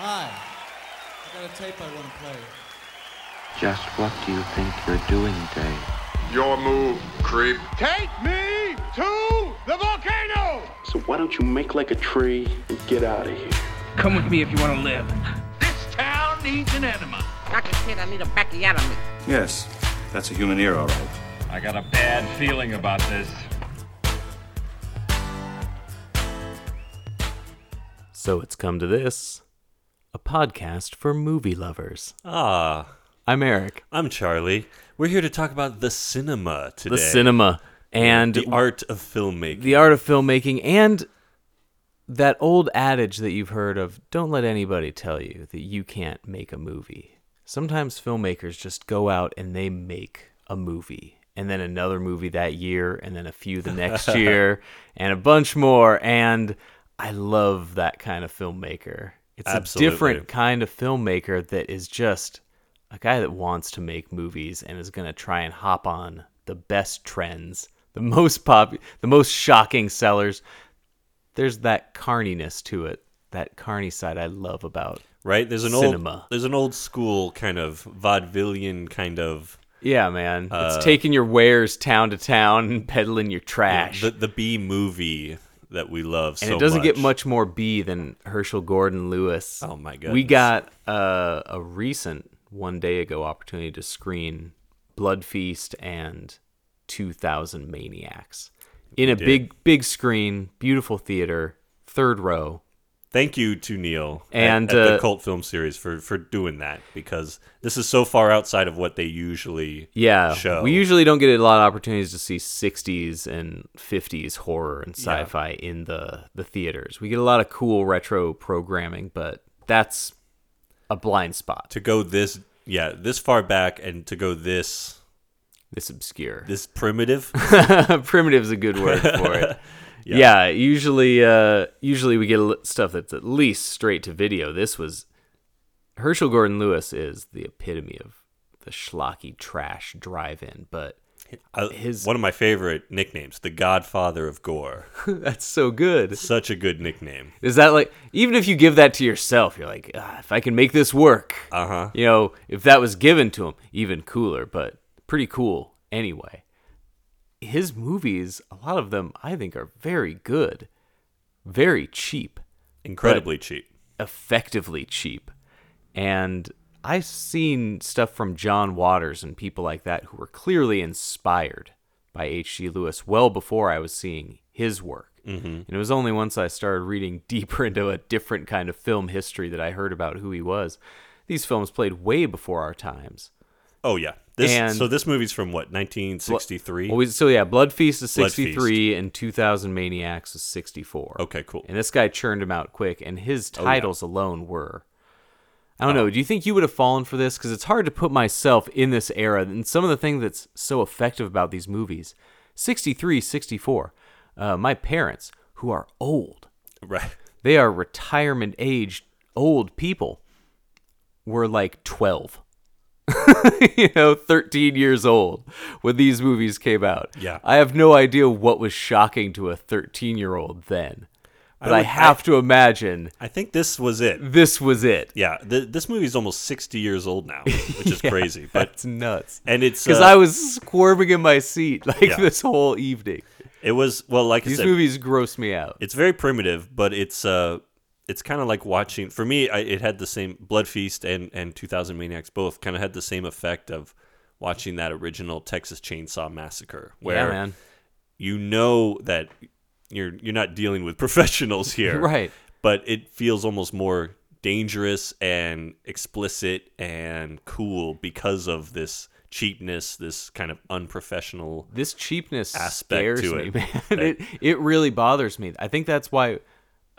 Hi. I got a tape I want to play. Just what do you think you're doing, Dave? Your move, creep. Take me to the volcano! So why don't you make like a tree and get out of here? Come with me if you want to live. This town needs an enema. Dr. Kid, I need a backiotomy. Yes, that's a human ear, all right. I got a bad feeling about this. So it's come to this a podcast for movie lovers. Ah, I'm Eric, I'm Charlie. We're here to talk about the cinema today. the cinema, and the art of filmmaking. the art of filmmaking, and that old adage that you've heard of don't let anybody tell you that you can't make a movie. Sometimes filmmakers just go out and they make a movie, and then another movie that year, and then a few the next year, and a bunch more. And I love that kind of filmmaker. It's Absolutely. a different kind of filmmaker that is just a guy that wants to make movies and is going to try and hop on the best trends, the most pop, the most shocking sellers. There's that carniness to it, that carny side I love about. right? There's an cinema. old there's an old school kind of vaudevillian kind of Yeah, man. Uh, it's taking your wares town to town and peddling your trash. the the B movie that we love and so it doesn't get much. much more B than Herschell Gordon Lewis. Oh my god. We got uh, a recent one day ago opportunity to screen Blood Feast and 2000 Maniacs in a did. big big screen, beautiful theater, third row. Thank you to Neil And, at, at the uh, cult film series for for doing that because this is so far outside of what they usually Yeah, show. we usually don't get a lot of opportunities to see 60s and 50s horror and sci-fi in the the theaters. We get a lot of cool retro programming, but that's a blind spot. to go this yeah this far back and to go this This obscure. this primitive Primitive is a good word for it. yeah. usually uh usually we get stuff that's at least straight to video. This was Herschell Gordon Lewis is the epitome of the schlocky trash drive-in, but His- one of my favorite nicknames the Godfather of Gore that's so good. such a good nickname Is that like even if you give that to yourself, you're like, ah, if I can make this work, uh huh you know, if that was given to him, even cooler. But pretty cool anyway. His movies, a lot of them, I think, are very good, very cheap, incredibly cheap effectively cheap, and I've seen stuff from John Waters and people like that who were clearly inspired by H.G. Lewis well before I was seeing his work. Mm-hmm. And it was only once I started reading deeper into a different kind of film history that I heard about who he was. These films played way before our times. oh yeah this And- so this movie's from what 1963 Well, so yeah, Blood Feast is Blood 63 and 2000 Maniacs is 64. okay cool And this guy churned them out quick, and his Oh, yeah. titles alone were. I don't know. Do you think you would have fallen for this? Because it's hard to put myself in this era. And some of the things that's so effective about these movies 63, 64. Uh, my parents, who are old, right they are retirement age old people, were like 12. you know, 13 years old when these movies came out. Yeah. I have no idea what was shocking to a 13 year old then. But I, would- have I- to imagine I think this was it this was it. yeah th- this movie's almost 60 years old now which is Yeah, crazy but it's nuts. and it's Because uh, I was squirming in my seat like Yeah. this whole evening. it was well like I These said movies gross me out. it's very primitive, but it's uh, it's kind of like watching. For me, I, it had the same Blood Feast and and 2000 Maniacs both kind of had the same effect of watching that original Texas Chainsaw Massacre, where yeah, man. you know that you're you're not dealing with professionals here, Right. But it feels almost more dangerous and explicit and cool because of this cheapness, this kind of unprofessional. this cheapness aspect scares to me, it. man. That- It it really bothers me. I think that's why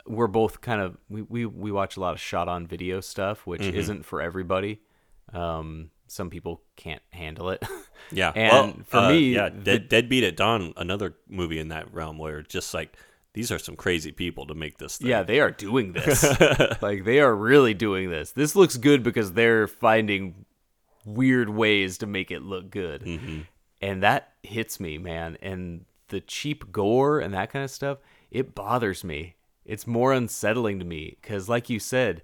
we're both kind of we we, we watch a lot of shot on video stuff, which Mm-hmm. isn't for everybody. Um, some people can't handle it. Yeah, and well, for uh, me, yeah, the- Dead, Deadbeat at Dawn, another movie in that realm where just like these are some crazy people to make this. Thing. yeah, they are doing this. like they are really doing this. This looks good because they're finding weird ways to make it look good. Mm-hmm. And that hits me, man. And the cheap gore and that kind of stuff, it bothers me. It's more unsettling to me cuz like you said,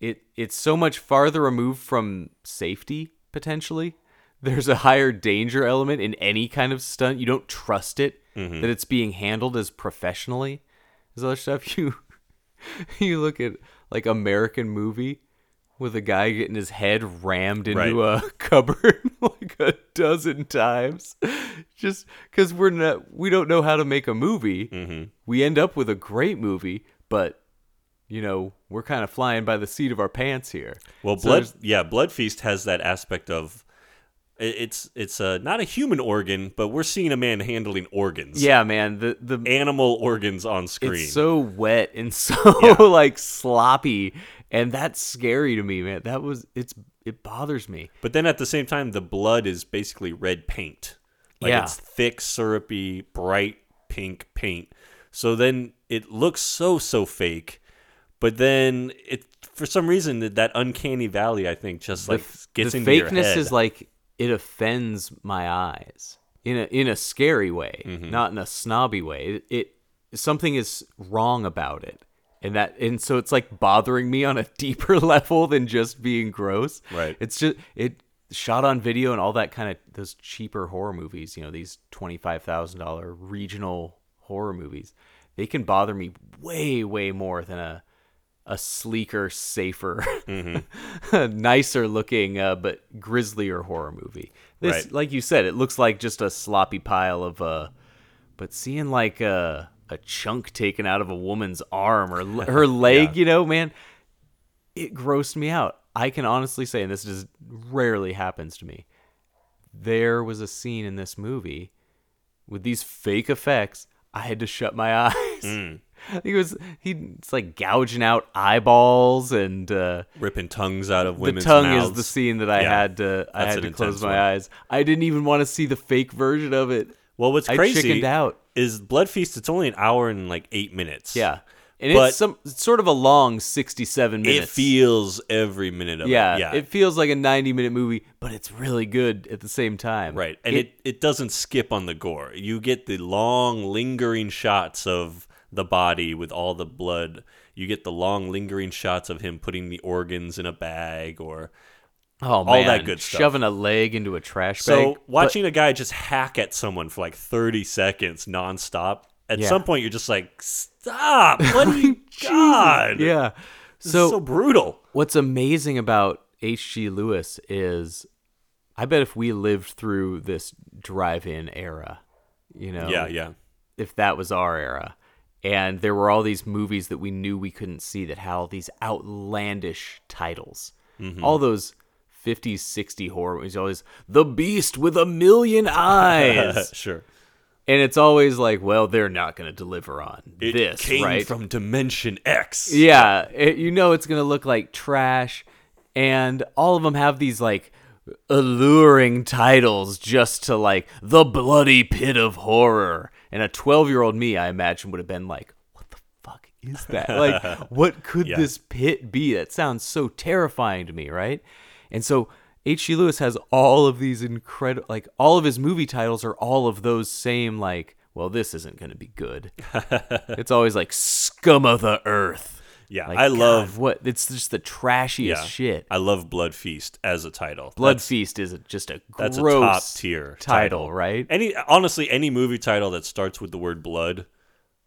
it it's so much farther removed from safety potentially. There's a higher danger element in any kind of stunt. You don't trust it Mm-hmm. that it's being handled as professionally as other stuff. You you look at like American movie with a guy getting his head rammed into a cupboard like a dozen times just because we're not we don't know how to make a movie Mm-hmm. we end up with a great movie but you know we're kind of flying by the seat of our pants here Well, So blood, yeah, Blood Feast has that aspect of it's it's uh, not a human organ, but we're seeing a man handling organs. yeah man the the animal organs on screen. it's so wet and so Yeah. like sloppy and that's scary to me man that was it's it bothers me but then at the same time, the blood is basically red paint. Like Yeah. it's thick, syrupy, bright pink paint. So then it looks so so fake. But then it for some reason that, that uncanny valley, I think, just like f- gets the into your fakeness head. is like it offends my eyes in a in a scary way, Mm-hmm. not in a snobby way. It, it something is wrong about it, and that and so it's like bothering me on a deeper level than just being gross. Right. It's just it shot on video and all that kind of those cheaper horror movies. You know these twenty five thousand dollar regional horror movies. They can bother me way way more than a a sleeker, safer, nicer looking, uh, but grislier horror movie. This, Right. like you said, it looks like just a sloppy pile of, uh, but seeing like a, a chunk taken out of a woman's arm or l- her leg, you know, man, it grossed me out. I can honestly say, and this just rarely happens to me, there was a scene in this movie with these fake effects. I had to shut my eyes. Mm. I think it was he. It's like gouging out eyeballs and uh, ripping tongues out of women's. the tongue mouths. is the scene that I Yeah. had to. I had to close my one. eyes. I didn't even want to see the fake version of it. Well, what's I crazy I chickened out. Is Blood Feast. It's only an hour and like eight minutes. Yeah, and But- it's some it's sort of a long sixty-seven it feels every minute of yeah, it. Yeah, it feels like a ninety-minute movie, but it's really good at the same time. right, and it, it doesn't skip on the gore. You get the long, lingering shots of the body with all the blood. You get the long, lingering shots of him putting the organs in a bag or. Oh all man, that good stuff. Shoving a leg into a trash So bag. But- watching a guy just hack at someone for like thirty seconds nonstop. At Yeah. some point, you're just like, "Stop! What do you God? yeah. This is So, so brutal." what's amazing about H.G. Lewis is, I bet if we lived through this drive-in era, you know, Yeah, yeah. if that was our era, and there were all these movies that we knew we couldn't see that had all these outlandish titles, Mm-hmm. all those 50s, 60 horror movies, always the Beast with a million eyes, sure. and it's always like, well, they're not going to deliver on It this, came right? from Dimension X. Yeah, it, you know it's gonna look like trash, and all of them have these like alluring titles just to like the bloody pit of horror. And a twelve-year-old me, I imagine, would have been like, "What the fuck is that? Like, what could Yeah. this pit be? That sounds so terrifying to me, right?" And so H.G. Lewis has all of these incredible, like all of his movie titles are all of those same like. Well, this isn't going to be good. it's always like scum of the earth. Yeah, Like, I God, love what it's just the trashiest yeah, shit. I love Blood Feast as a title. Blood That's- Feast is just a That's a top tier title, right? Any honestly, any movie title that starts with the word blood,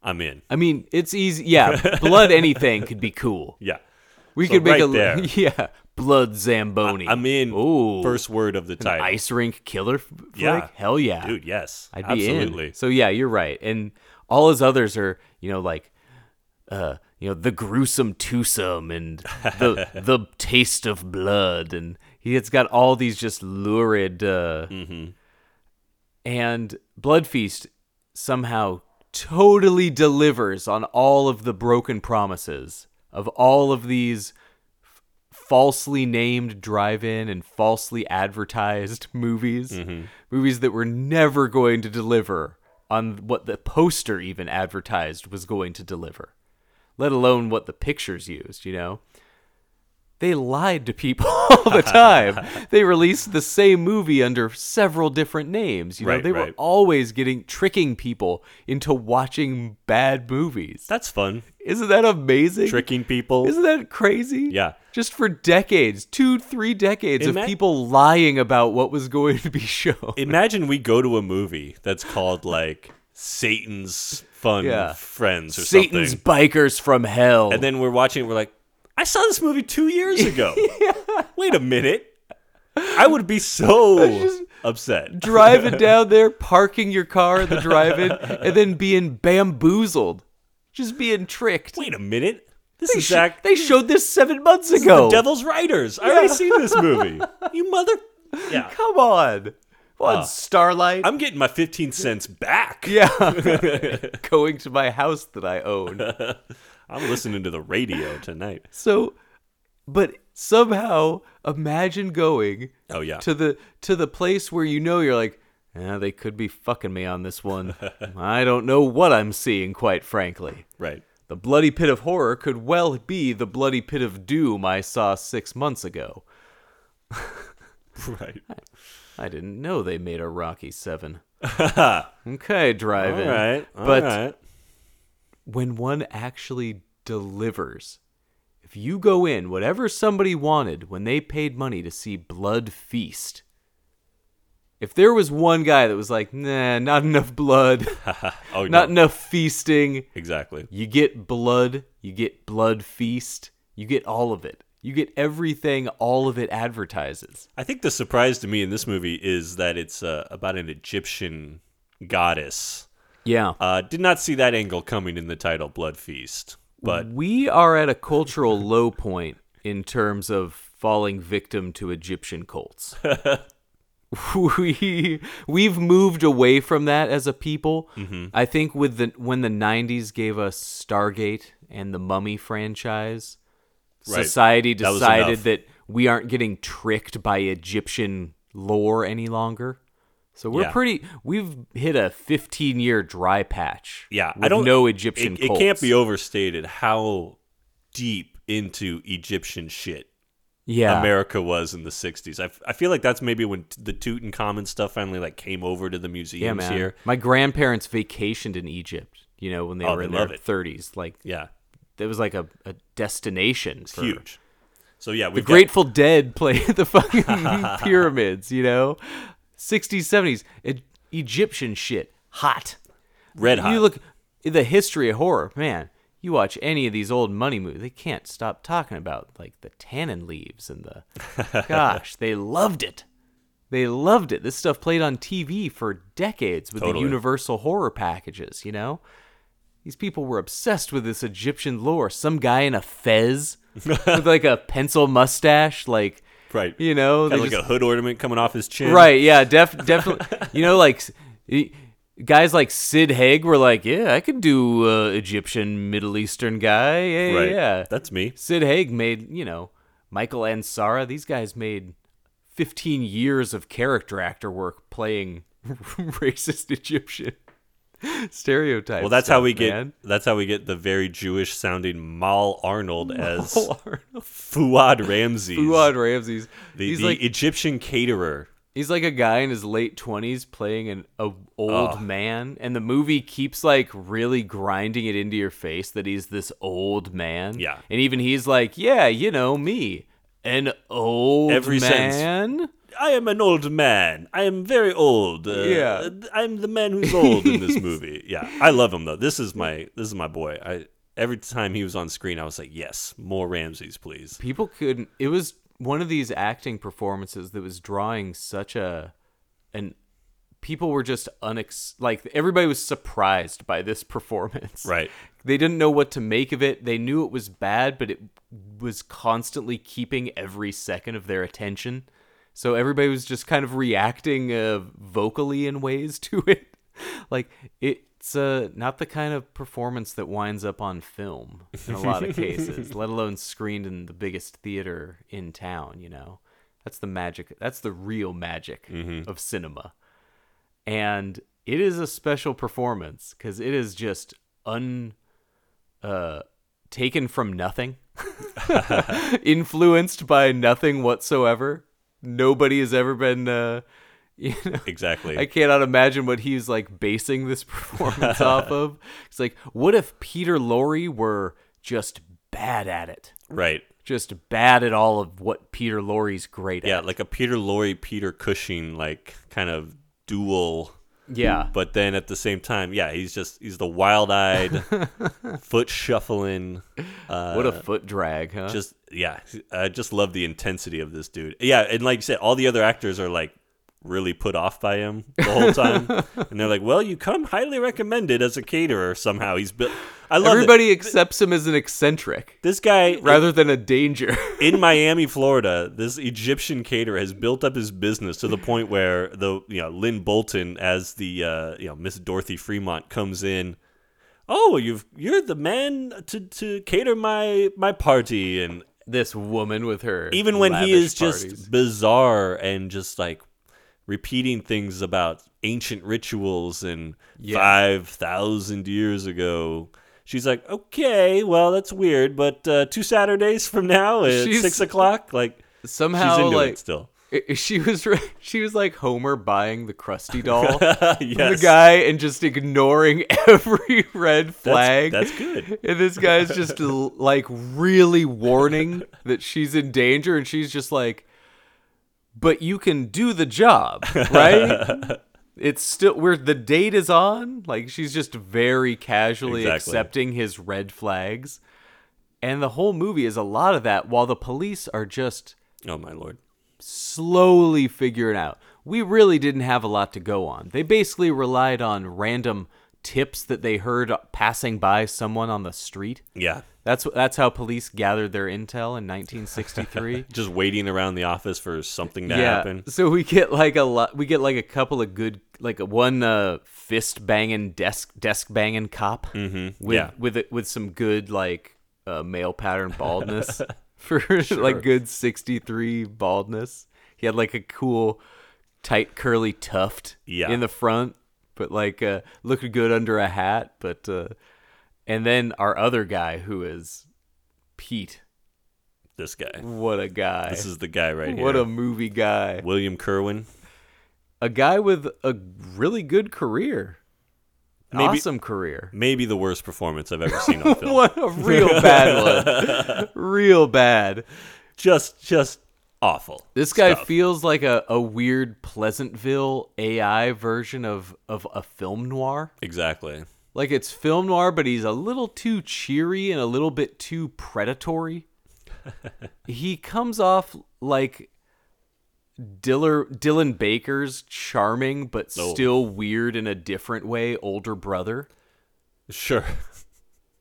I'm in. I mean, it's easy. Yeah, blood anything could be cool. Yeah, We So could make right a there. yeah, blood zamboni. I'm in. Ooh, First word of the an title. ice rink killer flick. Yeah. hell yeah, dude. Yes, I'd be absolutely. in. So yeah, you're right. And all his others are, you know, like uh, you know, the gruesome twosome and the the taste of blood and he has got all these just lurid uh Mm-hmm. and Blood Feast somehow totally delivers on all of the broken promises of all of these f- falsely named drive-in and falsely advertised movies Mm-hmm. movies that were never going to deliver on what the poster even advertised was going to deliver let alone what the pictures used you know they lied to people all the time. they released the same movie under several different names. You know, Right, they were always getting tricking people into watching bad movies. That's fun. Isn't that amazing? Tricking people. Isn't that crazy? Yeah. Just for decades, two, three decades Ima- of people lying about what was going to be shown. Imagine we go to a movie that's called like Satan's Fun Yeah. Friends or Satan's something. Satan's Bikers from hell. And then we're watching it, we're like, I saw this movie two years ago. Wait a minute. I would be so upset. driving down there, parking your car at the drive-in, and then being bamboozled, just being tricked. Wait a minute. This they, is sh- Zach. they showed this seven months ago. the Devil's Riders. I already seen this movie. You mother. Yeah. Come on, Come on, Uh, Starlight. I'm getting my 15 cents back. yeah, going to my house that I own. I'm listening to the radio tonight. So, but somehow imagine going Oh, yeah. to the to the place where you know you're like, yeah, they could be fucking me on this one. I don't know what I'm seeing, quite frankly. Right. The bloody pit of horror could well be the bloody pit of doom I saw six months ago. Right. I didn't know they made a Rocky Seven. okay, drive in. right. All but right. When one actually delivers, if you go in, whatever somebody wanted when they paid money to see Blood Feast, if there was one guy that was like, nah, not enough blood, Oh, not no. enough feasting, Exactly. you get blood, you get Blood Feast, you get all of it. You get everything all of it advertises. I think the surprise to me in this movie is that it's uh, about an Egyptian goddess. Yeah. Uh, did not see that angle coming in the title, Blood Feast. But we are at a cultural low point in terms of falling victim to Egyptian cults. we we've moved away from that as a people. Mm-hmm. I think with the when the 90s gave us Stargate and the Mummy franchise, Right. society decided enough. that we aren't getting tricked by Egyptian lore any longer. So we're Yeah. pretty we've hit a 15 year dry patch. yeah, I don't know Egyptian It, it can't be overstated how deep into Egyptian shit yeah. America was in the '60s. I, f- I feel like that's maybe when the Tutankhamun stuff finally like came over to the museums Yeah, man. here. My grandparents vacationed in Egypt. You know, when they Oh, were in their thirties, like Yeah, it was like a, a destination. it's for- huge. So yeah, The Grateful Dead played the fucking pyramids. You know, sixties, seventies, e- Egyptian shit, hot. red hot. You look the history of horror, man. You watch any of these old money movies, they can't stop talking about like the tana leaves and the. gosh, they loved it. They loved it. This stuff played on TV for decades with the Universal horror packages. You know, these people were obsessed with this Egyptian lore. Some guy in a fez with like a pencil mustache, like right. you know, like just- a hood ornament coming off his chin. Right, yeah, def- definitely. you know, like guys like Sid Haig were like, yeah, I could do uh, Egyptian Middle Eastern guy. Yeah, Right. yeah. That's me. Sid Haig made, you know, Michael Ansara. These guys made 15 years of character actor work playing racist Egyptian stereotypes. Well, that's how stuff, we get. man. That's how we get the very Jewish sounding Mal Arnold as Mal Arnold. Fuad Ramses. Fuad Ramses. the, he's the like Egyptian caterer. He's like a guy in his late twenties playing an a old Oh. man, and the movie keeps like really grinding it into your face that he's this old man. Yeah. and even he's like, "Yeah, you know me, an old Every sentence. Man." I am an old man. I am very old. Uh, Yeah. I'm the man who's old in this movie. Yeah, I love him though. This is my this is my boy. I every time he was on screen, I was like, yes, more Ramses, please. People couldn't. It was one of these acting performances that was drawing such a an. People were just unex like everybody was surprised by this performance. Right. They didn't know what to make of it. They knew it was bad, but it was constantly keeping every second of their attention. So everybody was just kind of reacting uh, vocally in ways to it. like it's uh, not the kind of performance that winds up on film in a lot of cases, let alone screened in the biggest theater in town. You know, that's the magic. That's the real magic of cinema and it is a special performance because it is just un uh taken from nothing influenced by nothing whatsoever. Nobody has ever been, uh, you know. Exactly. I cannot imagine what he's like basing this performance off of. It's like, what if Peter Lorre were just bad at it? right. Just bad at all of what Peter Lorre's great Yeah, at. Yeah, like a Peter Lorre, Peter Cushing, like kind of dual. Yeah. But then at the same time, yeah, he's just he's the wild-eyed, foot shuffling. Uh, what a foot drag, huh? just yeah, I just love the intensity of this dude. Yeah, and like you said, all the other actors are like really put off by him the whole time, and they're like, "Well, you come highly recommended as a caterer somehow." He's built. I love it. Everybody accepts him as an eccentric This guy, rather than a danger. in Miami, Florida, this Egyptian caterer has built up his business to the point where the you know Lyn Bolton as the uh, you know Miss Dorothy Fremont comes in. Oh, you've you're the man to, to cater my my party, and this woman with her even when he is just bizarre and just like repeating things about ancient rituals and Yeah. five thousand years ago. She's like, okay, well, that's weird, but uh, two Saturdays from now at She's- six o'clock, like somehow she's into like it still. She was she was like Homer buying the Krusty doll, yes, the guy, and just ignoring every red flag. That's good. And this guy's just like really warning that she's in danger, and she's just like, "But you can do the job, right?" It's still where the date is on. Like she's just very casually Exactly. accepting his red flags, and the whole movie is a lot of that. While the police are just Oh my lord. slowly figuring out. We really didn't have a lot to go on. They basically relied on random tips that they heard passing by someone on the street. Yeah, That's that's how police gathered their intel in 1963. just waiting around the office for something to yeah. happen. So we get like a lot. We get like a couple of good, like a one uh, fist banging desk desk banging cop. Mm-hmm. With Yeah. with it with some good like uh, male pattern baldness for like good 63 baldness. He had like a cool tight curly tuft Yeah. in the front, but like uh, looked good under a hat. But uh, and then our other guy who is Pete. This guy. What a guy! This is the guy right here. what a movie guy. William Kerwin. a guy with a really good career. Maybe- awesome career. Maybe the worst performance I've ever seen on film. What a real bad one. real bad. Just, just awful. This guy stuff. feels like a, a weird Pleasantville AI version of, of a film noir. exactly. Like it's film noir, but he's a little too cheery and a little bit too predatory. he comes off like Diller, Dylan Baker's charming but Oh. still weird in a different way older brother. Sure.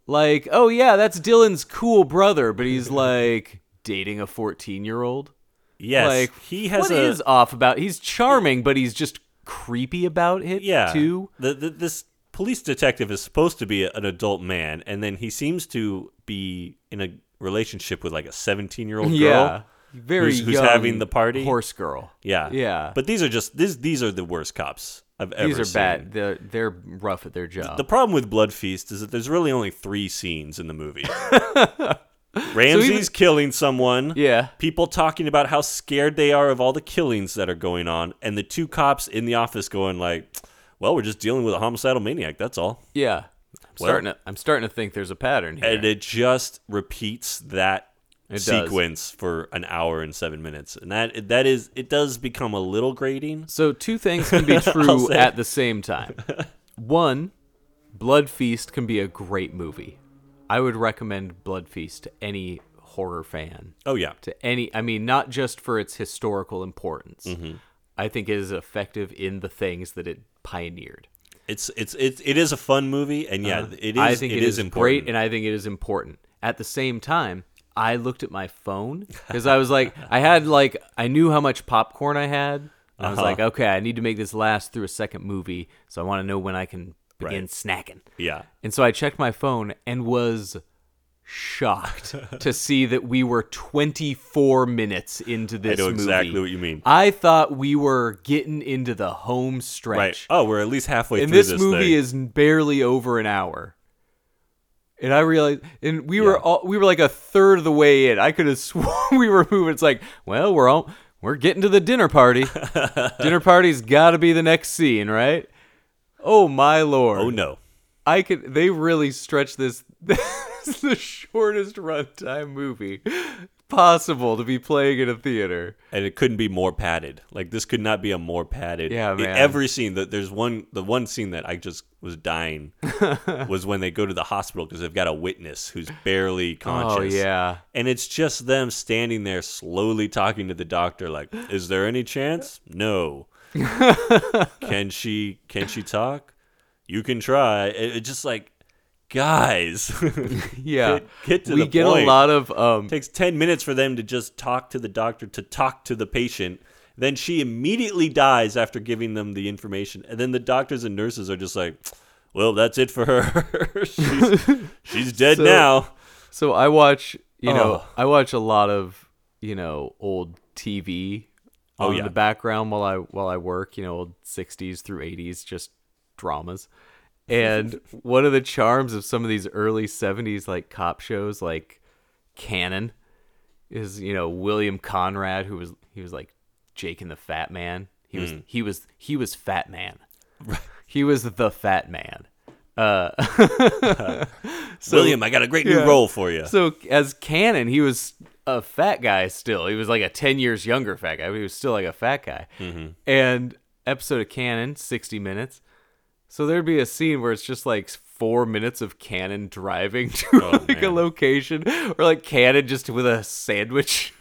Like, oh yeah, that's Dylan's cool brother, but he's like dating a 14 year old. Yes. like he has what a is off about? He's charming, but he's just creepy about it yeah. too. The, the this police detective is supposed to be an adult man, and then he seems to be in a relationship with like a seventeen-year-old girl. Yeah, very who's- who's having the party? horse girl. Yeah. Yeah. But these are just these these are the worst cops I've ever These are seen. bad. They're they're rough at their job. The problem with Blood Feast is that there's really only three scenes in the movie. Ramsey's even- killing someone. yeah, People talking about how scared they are of all the killings that are going on, and the two cops in the office going like, "Well, we're just dealing with a homicidal maniac. That's all." yeah. I'm Well- starting to I'm starting to think there's a pattern here. And it just repeats that It does. sequence for an hour and seven minutes, and that that is it does become a little grating. So two things can be true at the same time. One, Blood Feast can be a great movie. I would recommend Blood Feast to any horror fan. Oh yeah, To any I mean not just for its historical importance. Mm-hmm. I think it is effective in the things that it pioneered. it's it's it's it is a fun movie, and yeah, it is. I think it it is, important. great, and I think it is important. At the same time, I looked at my phone because I was like, I had like, I knew how much popcorn I had. I was Uh-huh. like, okay, I need to make this last through a second movie, so I want to know when I can begin Right. snacking. yeah. And so I checked my phone and was shocked to see that we were 24 minutes into this know movie. exactly what you mean. I thought we were getting into the home stretch Right. Oh, we're at least halfway and through this, this movie thing. is barely over an hour And I realized, and we were all, we were like a third of the way in. I could have sworn we were moving. It's like, well, we're all we're getting to the dinner party. dinner party's got to be the next scene, right? Oh my lord! Oh no. I could. They really stretched this. Is the shortest runtime movie possible to be playing in a theater. and it couldn't be more padded. Like this could not be a more padded. Yeah, man. Every scene that there's one, the one scene that I just was dying was when they go to the hospital because they've got a witness who's barely oh, conscious. Oh yeah. and it's just them standing there slowly talking to the doctor. Like, is there any chance? No. can she? Can she talk? You can try. It, it just like, guys. Yeah. Get- get to we the get point. a lot of um takes 10 minutes for them to just talk to the doctor to talk to the patient then she immediately dies after giving them the information and then the doctors and nurses are just like well that's it for her she's, she's dead So- now So I watch, you know, Oh. I watch a lot of, you know, old TV Oh, on yeah. the background while I while I work, you know, old 60s through 80s just dramas. And one of the charms of some of these early 70s like cop shows like Cannon is, you know, William Conrad who was he was like Jake and the Fat Man. He was he was he was Fat Man. he was the Fat Man. Uh so- william i got a great new Yeah. role for you so as Cannon, he was a fat guy still. He was like a ten years younger fat guy. But he was still like a fat guy. Mm-hmm. And episode of Cannon, sixty minutes. So there'd be a scene where it's just like four minutes of Cannon driving to Oh, like a location, or like Cannon just with a sandwich.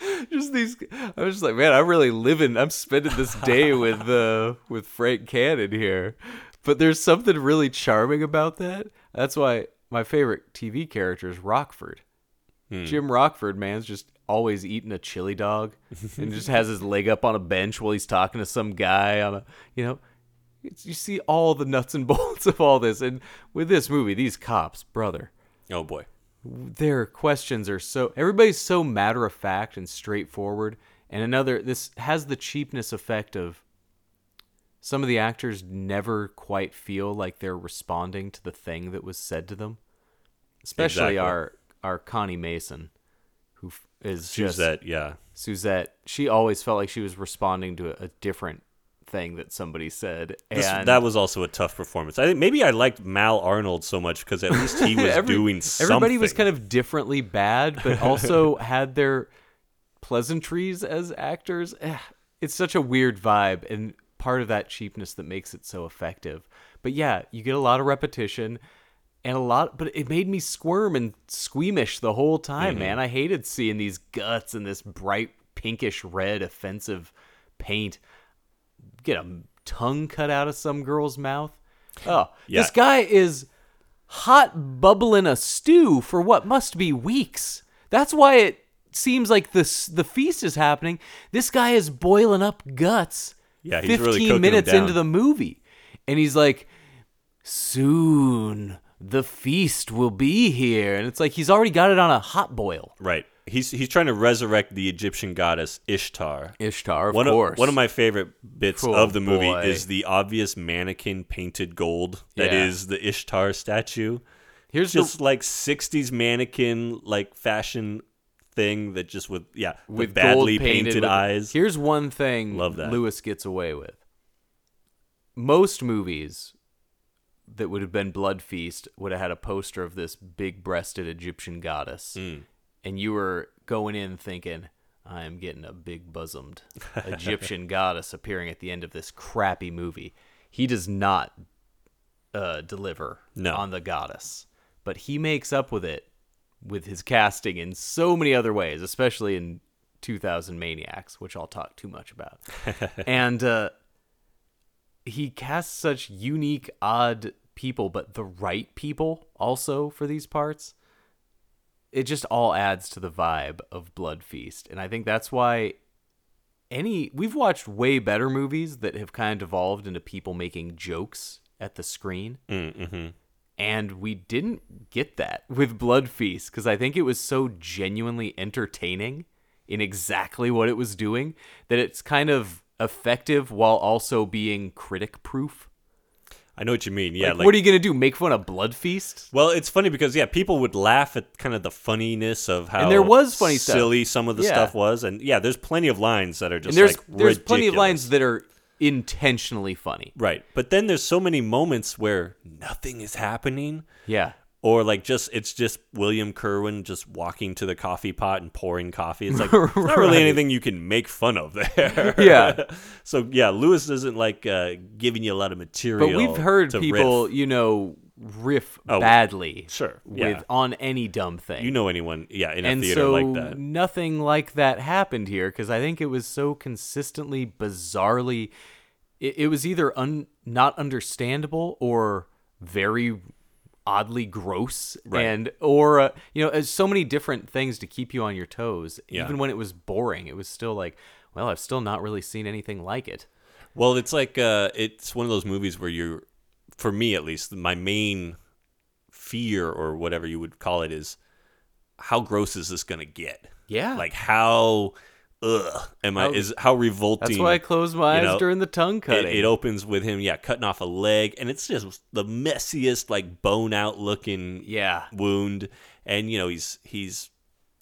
just these, I was just like, man, I'm really living. I'm spending this day with uh with Frank Cannon here. But there's something really charming about that. That's why my favorite TV character is Rockford. Jim Rockford, man's just always eating a chili dog and just has his leg up on a bench while he's talking to some guy on a, you know, you see all the nuts and bolts of all this. And with this movie, these cops, brother, oh boy their questions are so everybody's so matter of fact and straightforward. And another, this has the cheapness effect of some of the actors never quite feel like they're responding to the thing that was said to them. Especially Exactly. our our Connie Mason, who is is just yeah Suzette. She always felt like she was responding to a, a different thing that somebody said, This- and that was also a tough performance. I think maybe I liked Mal Arnold so much because at least he was Every- doing something. Everybody was kind of differently bad, but also had their pleasantries as actors. Eh, It's such a weird vibe, and part of that cheapness that makes it so effective. But yeah, you get a lot of repetition and a lot, but it made me squirm and squeamish the whole time, Mm-hmm. man. I hated seeing these guts and this bright pinkish red offensive paint. Get a tongue cut out of some girl's mouth. Oh, Yeah. this guy is hot bubbling a stew for what must be weeks. That's why it seems like this the feast is happening. This guy is boiling up guts. Yeah, he's really 15 cooking 'em minutes into the movie. And he's like, "Soon the feast will be here." And it's like he's already got it on a hot boil. right. He's he's trying to resurrect the Egyptian goddess Ishtar. Ishtar, of one course. Of, one of my favorite bits Oh, of the movie boy. is the obvious mannequin painted gold that Yeah. is the Ishtar statue. Here's Just the, like '60s mannequin like fashion thing that just with yeah with with badly painted painted with- eyes. Here's one thing Love that. Lewis gets away with. Most movies that would have been Blood Feast would have had a poster of this big-breasted Egyptian goddess, Hmm. And you were going in thinking, "I am getting a big-bosomed Egyptian goddess appearing at the end of this crappy movie." He does not uh, deliver No. on the goddess, but he makes up with it with his casting in so many other ways, especially in 2000 Maniacs, which I'll talk too much about. and uh, he casts such unique, odd people, but the right people also for these parts. It just all adds to the vibe of Blood Feast. And I think that's why any we've watched way better movies that have kind of evolved into people making jokes at the screen Mm-hmm. and we didn't get that with Blood Feast because I think it was so genuinely entertaining in exactly what it was doing that it's kind of effective while also being critic proof. I know what you mean. Yeah, Like, like, what are you gonna do? Make fun of Blood Feast? Well, it's funny because yeah, people would laugh at kind of the funniness of how And there was funny stuff. silly some of the Yeah. stuff was, and yeah, there's plenty of lines that are just and there's like there's plenty of lines that are intentionally funny. right, but then there's so many moments where nothing is happening, Yeah. Or like just it's just William Kerwin just walking to the coffee pot and pouring coffee. It's like it's not really anything you can make fun of there. Yeah. so yeah, Lewis isn't like uh, giving you a lot of material. But we've heard people, riff. you know, riff Oh, badly sure, with yeah. on any dumb thing. You know anyone? Yeah, in a and theater so like that. nothing like that happened here because I think it was so consistently, bizarrely. It, it was either un, not understandable or very oddly gross, Right. and or uh, you know, as so many different things to keep you on your toes. Yeah. Even when it was boring, it was still like, well, I've still not really seen anything like it. Well, it's like uh, it's one of those movies where you're, for me at least, my main fear or whatever you would call it is, how gross is this gonna get? Yeah. Like how, ugh, am I? How- Is how revolting? That's why I close my you eyes know, during the tongue It, cutting. it opens with him, yeah, cutting off a leg, and it's just the messiest, like bone out looking, Yeah. wound, and you know he's he's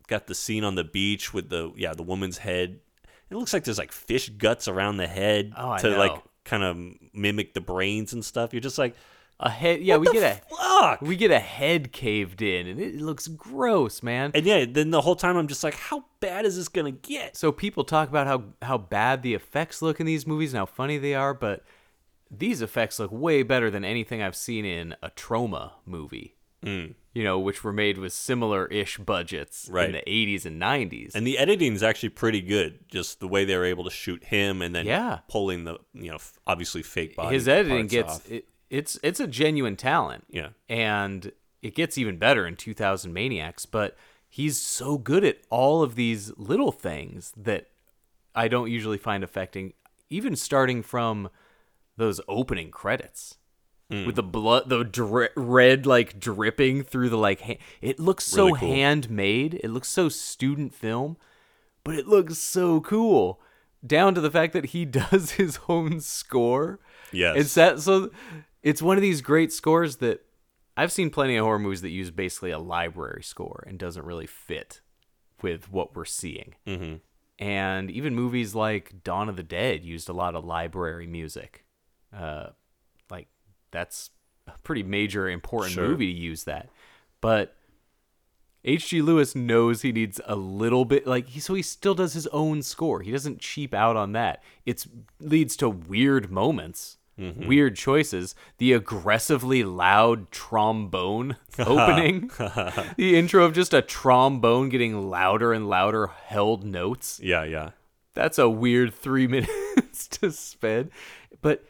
got the scene on the beach with the yeah the woman's head. It looks like there's like fish guts around the head Oh, to know. like kind of mimic the brains and stuff. You're just like, a head. Yeah, we what get the a fuck? we get a head caved in, and it looks gross, man. and yeah, then the whole time I'm just like, how bad is this gonna get? So people talk about how how bad the effects look in these movies and how funny they are, but these effects look way better than anything I've seen in a Troma movie. Mm. You know, which were made with similar-ish budgets Right. in the 80s and 90s. And the editing is actually pretty good. Just the way they were able to shoot him and then Yeah. pulling the you know obviously fake body. His editing gets it, it's it's a genuine talent. Yeah. And it gets even better in 2000 Maniacs, but he's so good at all of these little things that I don't usually find affecting even starting from those opening credits. Hmm. With the blood, the dri- red like dripping through the like, ha- it looks so Really cool. handmade. It looks so student film, but it looks so cool. Down to the fact that he does his own score. Yes. It's that so it's one of these great scores that I've seen plenty of horror movies that use basically a library score and doesn't really fit with what we're seeing. Mm-hmm. And even movies like Dawn of the Dead used a lot of library music. Uh, like that's a pretty major important Sure. movie to use that. But H.G. Lewis knows he needs a little bit like he so he still does his own score. He doesn't cheap out on that. It's leads to weird moments, Mm-hmm. weird choices. The aggressively loud trombone opening, the intro of just a trombone getting louder and louder held notes. yeah, yeah. That's a weird 3 minutes to spend, but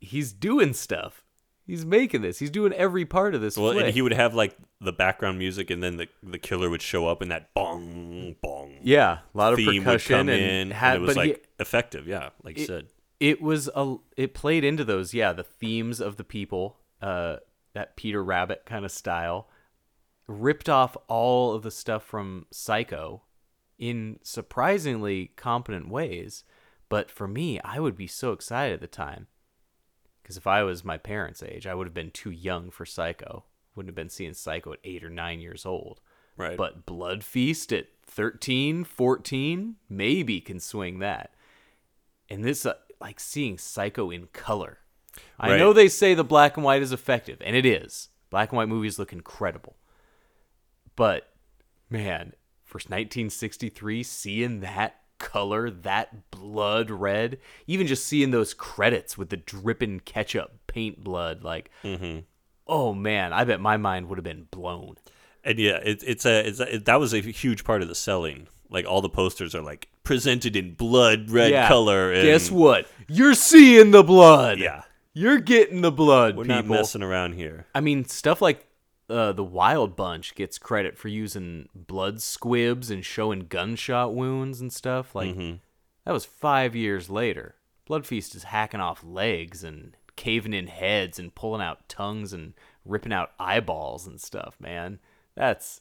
he's doing stuff. He's making this. He's doing every part of this Well, flick. and he would have like the background music, and then the the killer would show up, and that bong bong yeah, a lot of theme would percussion come and in, had, and it was but he- like effective. Yeah, like you it, said. It was a it played into those yeah the themes of the people uh that peter rabbit kind of style ripped off all of the stuff from psycho in surprisingly competent ways but for me i would be so excited at the time because if i was my parents age i would have been too young for psycho. Wouldn't have been seeing psycho at eight or nine years old. Right. but blood feast at 13 14 maybe can swing that. And this uh, like seeing psycho in color. I know they say the black and white is effective and it is. Black and white movies look incredible. But man for 1963 seeing that color that blood red even just seeing those credits with the dripping ketchup paint blood like mm-hmm. oh man i bet my mind would have been blown. And yeah, it, it's a it's a, it, that was a huge part of the selling. Like all the posters are like presented in blood red Yeah. color. And guess what you're seeing the blood Yeah, you're getting the blood we're people not messing around here. I mean, stuff like uh, the Wild Bunch gets credit for using blood squibs and showing gunshot wounds and stuff. Like that was five years later. Blood Feast is hacking off legs and caving in heads and pulling out tongues and ripping out eyeballs and stuff. Man, that's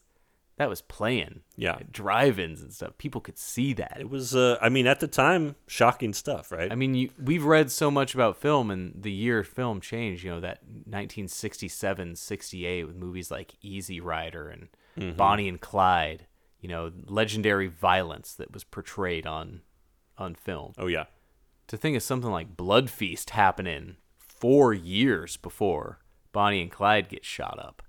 that was playing. Yeah. drive-ins and stuff. People could see that. It was, uh, I mean, at the time, shocking stuff, right? I mean, you, we've read so much about film and the year film changed. You know, that 1967, 68 with movies like Easy Rider and Mm-hmm. Bonnie and Clyde. You know, legendary violence that was portrayed on on film. oh yeah, To think of something like Blood Feast happening four years before Bonnie and Clyde get shot up.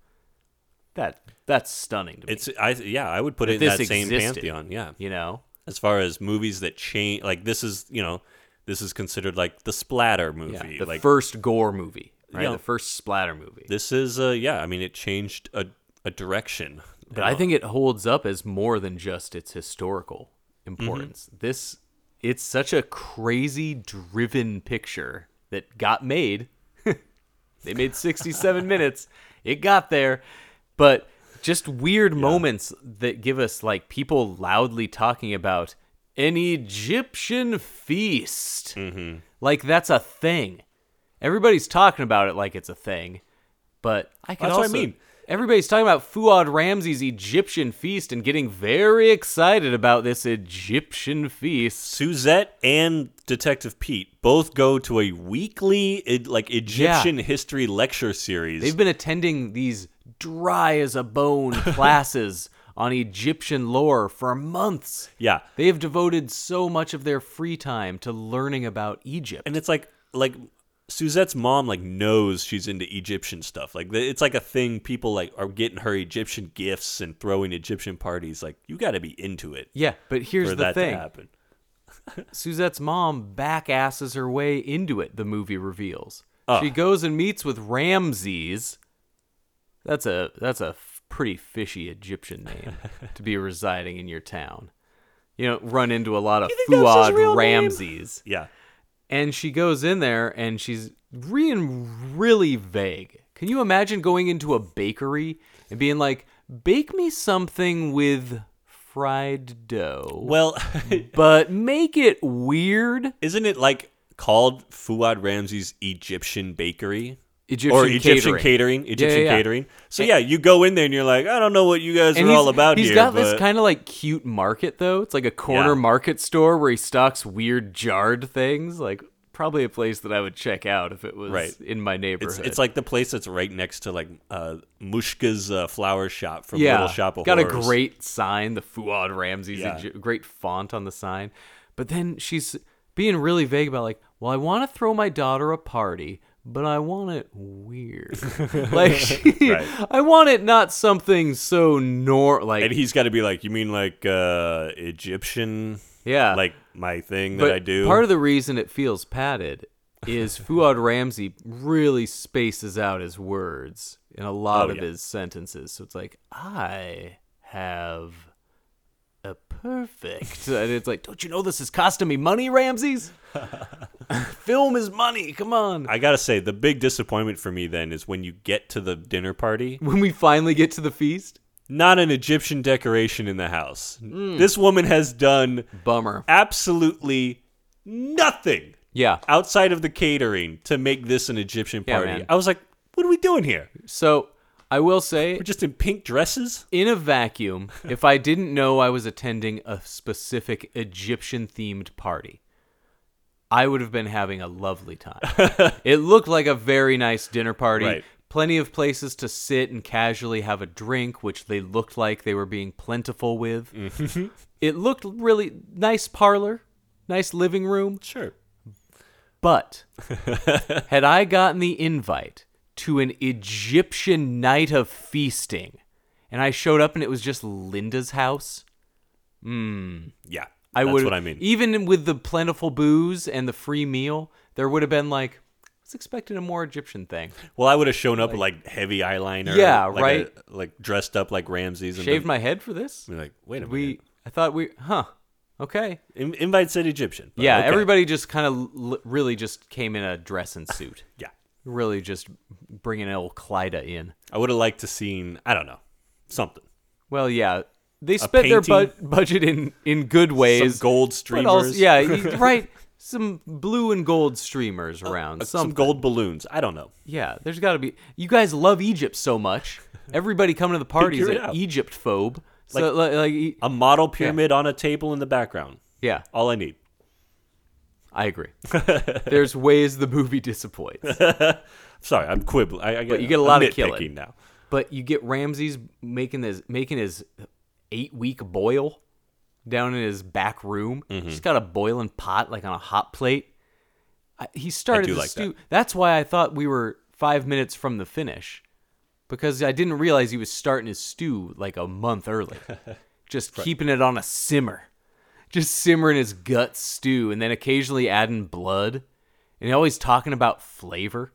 That that's stunning to me. it's I yeah, I would put it in that same existed. pantheon. Yeah, you know, as far as movies that change, like this is you know, this is considered like the splatter yeah, movie. the like first gore movie, right? Yeah. The first splatter movie. this is, uh, yeah, I mean, it changed a a direction. But I think it holds up as more than just its historical importance. Mm-hmm. This it's such a crazy driven picture that got made. they made 67 minutes. It got there. But just weird moments that give us like people loudly talking about an Egyptian feast. Mm-hmm. Like that's a thing. Everybody's talking about it like it's a thing. But I can That's what I mean. Everybody's talking about Fuad Ramses' Egyptian feast and getting very excited about this Egyptian feast. Suzette and Detective Pete both go to a weekly like Egyptian history lecture series. They've been attending these dry as a bone classes on Egyptian lore for months. yeah, They have devoted so much of their free time to learning about Egypt. and it's like like Suzette's mom like knows she's into Egyptian stuff. Like it's like a thing. People like are getting her Egyptian gifts and throwing Egyptian parties. Like you got to be into it yeah, but here's for the that thing. to happen. Suzette's mom back asses her way into it, the movie reveals. Oh. She goes and meets with Ramses. That's a that's a f- pretty fishy Egyptian name to be residing in your town. You know, run into a lot of Fuad name? Ramses. Yeah, And she goes in there and she's being really vague. Can you imagine going into a bakery and being like, "Bake me something with fried dough." well, but make it weird. isn't it like called Fuad Ramses' Egyptian Bakery? Egyptian or Egyptian catering. catering, Egyptian yeah, yeah. catering. So yeah, you go in there and you're like, I don't know what you guys And are all about he's here. got this kind of like cute market though. It's like a corner Yeah. market store where he stocks weird jarred things. Like probably a place that I would check out if it was Right. in my It's, neighborhood. it's like the place that's right next to like uh, Mushka's uh, flower shop from yeah, Little Shop of got Horrors. a great sign, the Fuad Ramses' Yeah. Egy- great font on the sign. But then she's being really vague about like, well, I want to throw my daughter a party, but I want it weird. like, Right. I want it not something so nor like and he's got to be like, you mean like uh, Egyptian? yeah, like my thing But that I do. Part of the reason it feels padded is Fuad Ramses really spaces out his words in a lot Oh, of yeah. his sentences. So it's like, I have perfect. and it's like, don't you know this is costing me money, Ramses? Film is money. Come on. I gotta say, the big disappointment for me then is when you get to the dinner party, When we finally get to the feast, not an Egyptian decoration in the house. Hmm. This woman has done bummer. absolutely nothing Yeah. outside of the catering to make this an Egyptian Yeah, party. man. I was like, what are we doing here? So I will say, We're just in pink dresses? in a vacuum, if I didn't know I was attending a specific Egyptian themed party, I would have been having a lovely time. it looked like a very nice dinner party. Right. Plenty of places to sit and casually have a drink, which they looked like they were being plentiful with. Mm-hmm. it looked really nice parlor, nice living room. Sure. But had I gotten the invite to an Egyptian night of feasting, and I showed up and it was just Linda's house, hmm, Yeah. I that's would what I mean. Even with the plentiful booze and the free meal, there would have been like, I was expecting a more Egyptian thing. Well, I would have shown up with like heavy eyeliner. Yeah, like right. a- like dressed up like Ramses. And Shaved my head for this? like, wait a We, minute. I thought we, huh? Okay. In- invite said Egyptian. Yeah, okay. everybody just kind of l- really just came in a dress and suit. Yeah. Really just bringing old Clyda in. I would have liked to seen, I don't know, something. Well, yeah, they spent their bu- budget in in good ways. Some gold streamers. also- yeah, right. Some blue and gold streamers around. Uh, some gold balloons. I don't know. Yeah, there's got to be. You guys love Egypt so much. Everybody coming to the party is an. Egypt phobe. So like, like A model pyramid on a table in the background. yeah, All I need. I agree. There's ways the movie disappoints. Sorry, I'm quibbling. I, I get, But you get a I'm lot of killing. now. But you get Ramses making his making his eight week boil down in his back room. Mm-hmm. He's got a boiling pot like on a hot plate. I, he started the like stew. that. That's why I thought we were five minutes from the finish, because I didn't realize he was starting his stew like a month early, just keeping it on a simmer, just simmering his gut stew, and then occasionally adding blood, and always talking about flavor.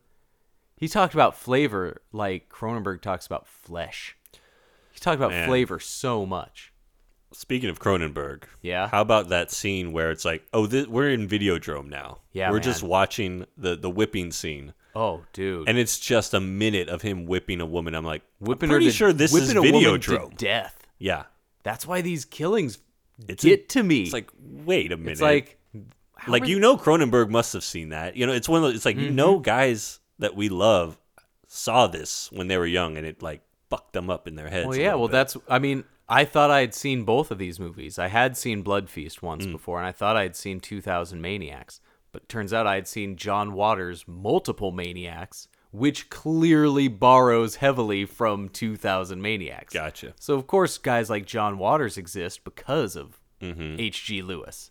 He talked about flavor like Cronenberg talks about flesh. He talked about Man. flavor so much. Speaking of Cronenberg, Yeah. How about that scene where it's like, oh, th- we're in Videodrome now. Yeah, we're just watching the the whipping scene, Oh, dude. and it's just a minute of him whipping a woman. I'm like, whipping I'm pretty her to, sure this is a woman to Videodrome. death. Yeah, That's why these killings It's get a- to me. it's like, wait a minute. it's like like you know Cronenberg must have seen that. You know, it's one of those, it's like you Mm-hmm. know guys that we love saw this when they were young, and it like fucked them up in their heads. Well, yeah. Well, bit. that's. I mean, I thought I had seen both of these movies. I had seen Blood Feast once Mm. before, and I thought I had seen 2000 Maniacs. But turns out I had seen John Waters' multiple Maniacs, which clearly borrows heavily from 2000 Maniacs. gotcha. So of course, guys like John Waters exist because of Mm-hmm. H.G. Lewis.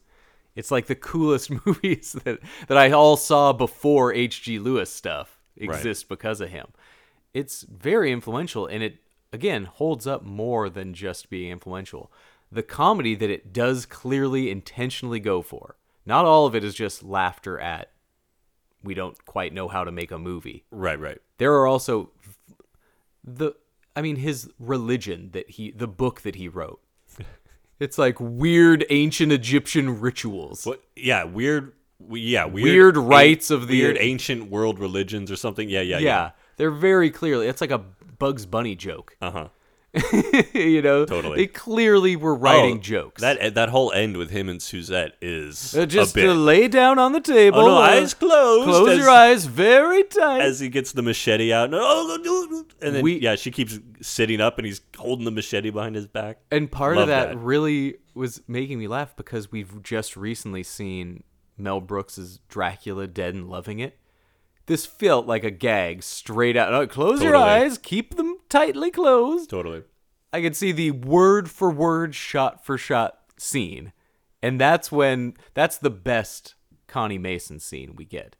It's like the coolest movies that that I all saw before H.G. Lewis stuff exist because of him. It's very influential, and it again holds up more than just being influential. The comedy that it does clearly intentionally go for. Not all of it is just laughter at. We don't quite know how to make a movie Right, right. there are also the i mean his religion that he the book that he wrote it's like weird ancient egyptian rituals What? Yeah, weird. we- Yeah, weird. Weird rites of the- weird ancient world religions or something. Yeah, yeah, yeah, yeah. they're very clearly it's like a bugs bunny joke Uh huh. you know Totally. they clearly were writing jokes That that whole end with him and Suzette is Uh, just a bit. to lay down on the table Oh, no, uh, eyes closed. close as, your eyes very tight as he gets the machete out. Oh, and then We- yeah, she keeps sitting up and he's holding the machete behind his back. And part Love of that, that. really was making me laugh because we've just recently seen Mel Brooks's Dracula Dead and Loving It. This felt like a gag straight out. Oh, close your eyes, keep them tightly closed. Totally. I could see the word for word, shot for shot scene. And that's when that's the best Connie Mason scene we get.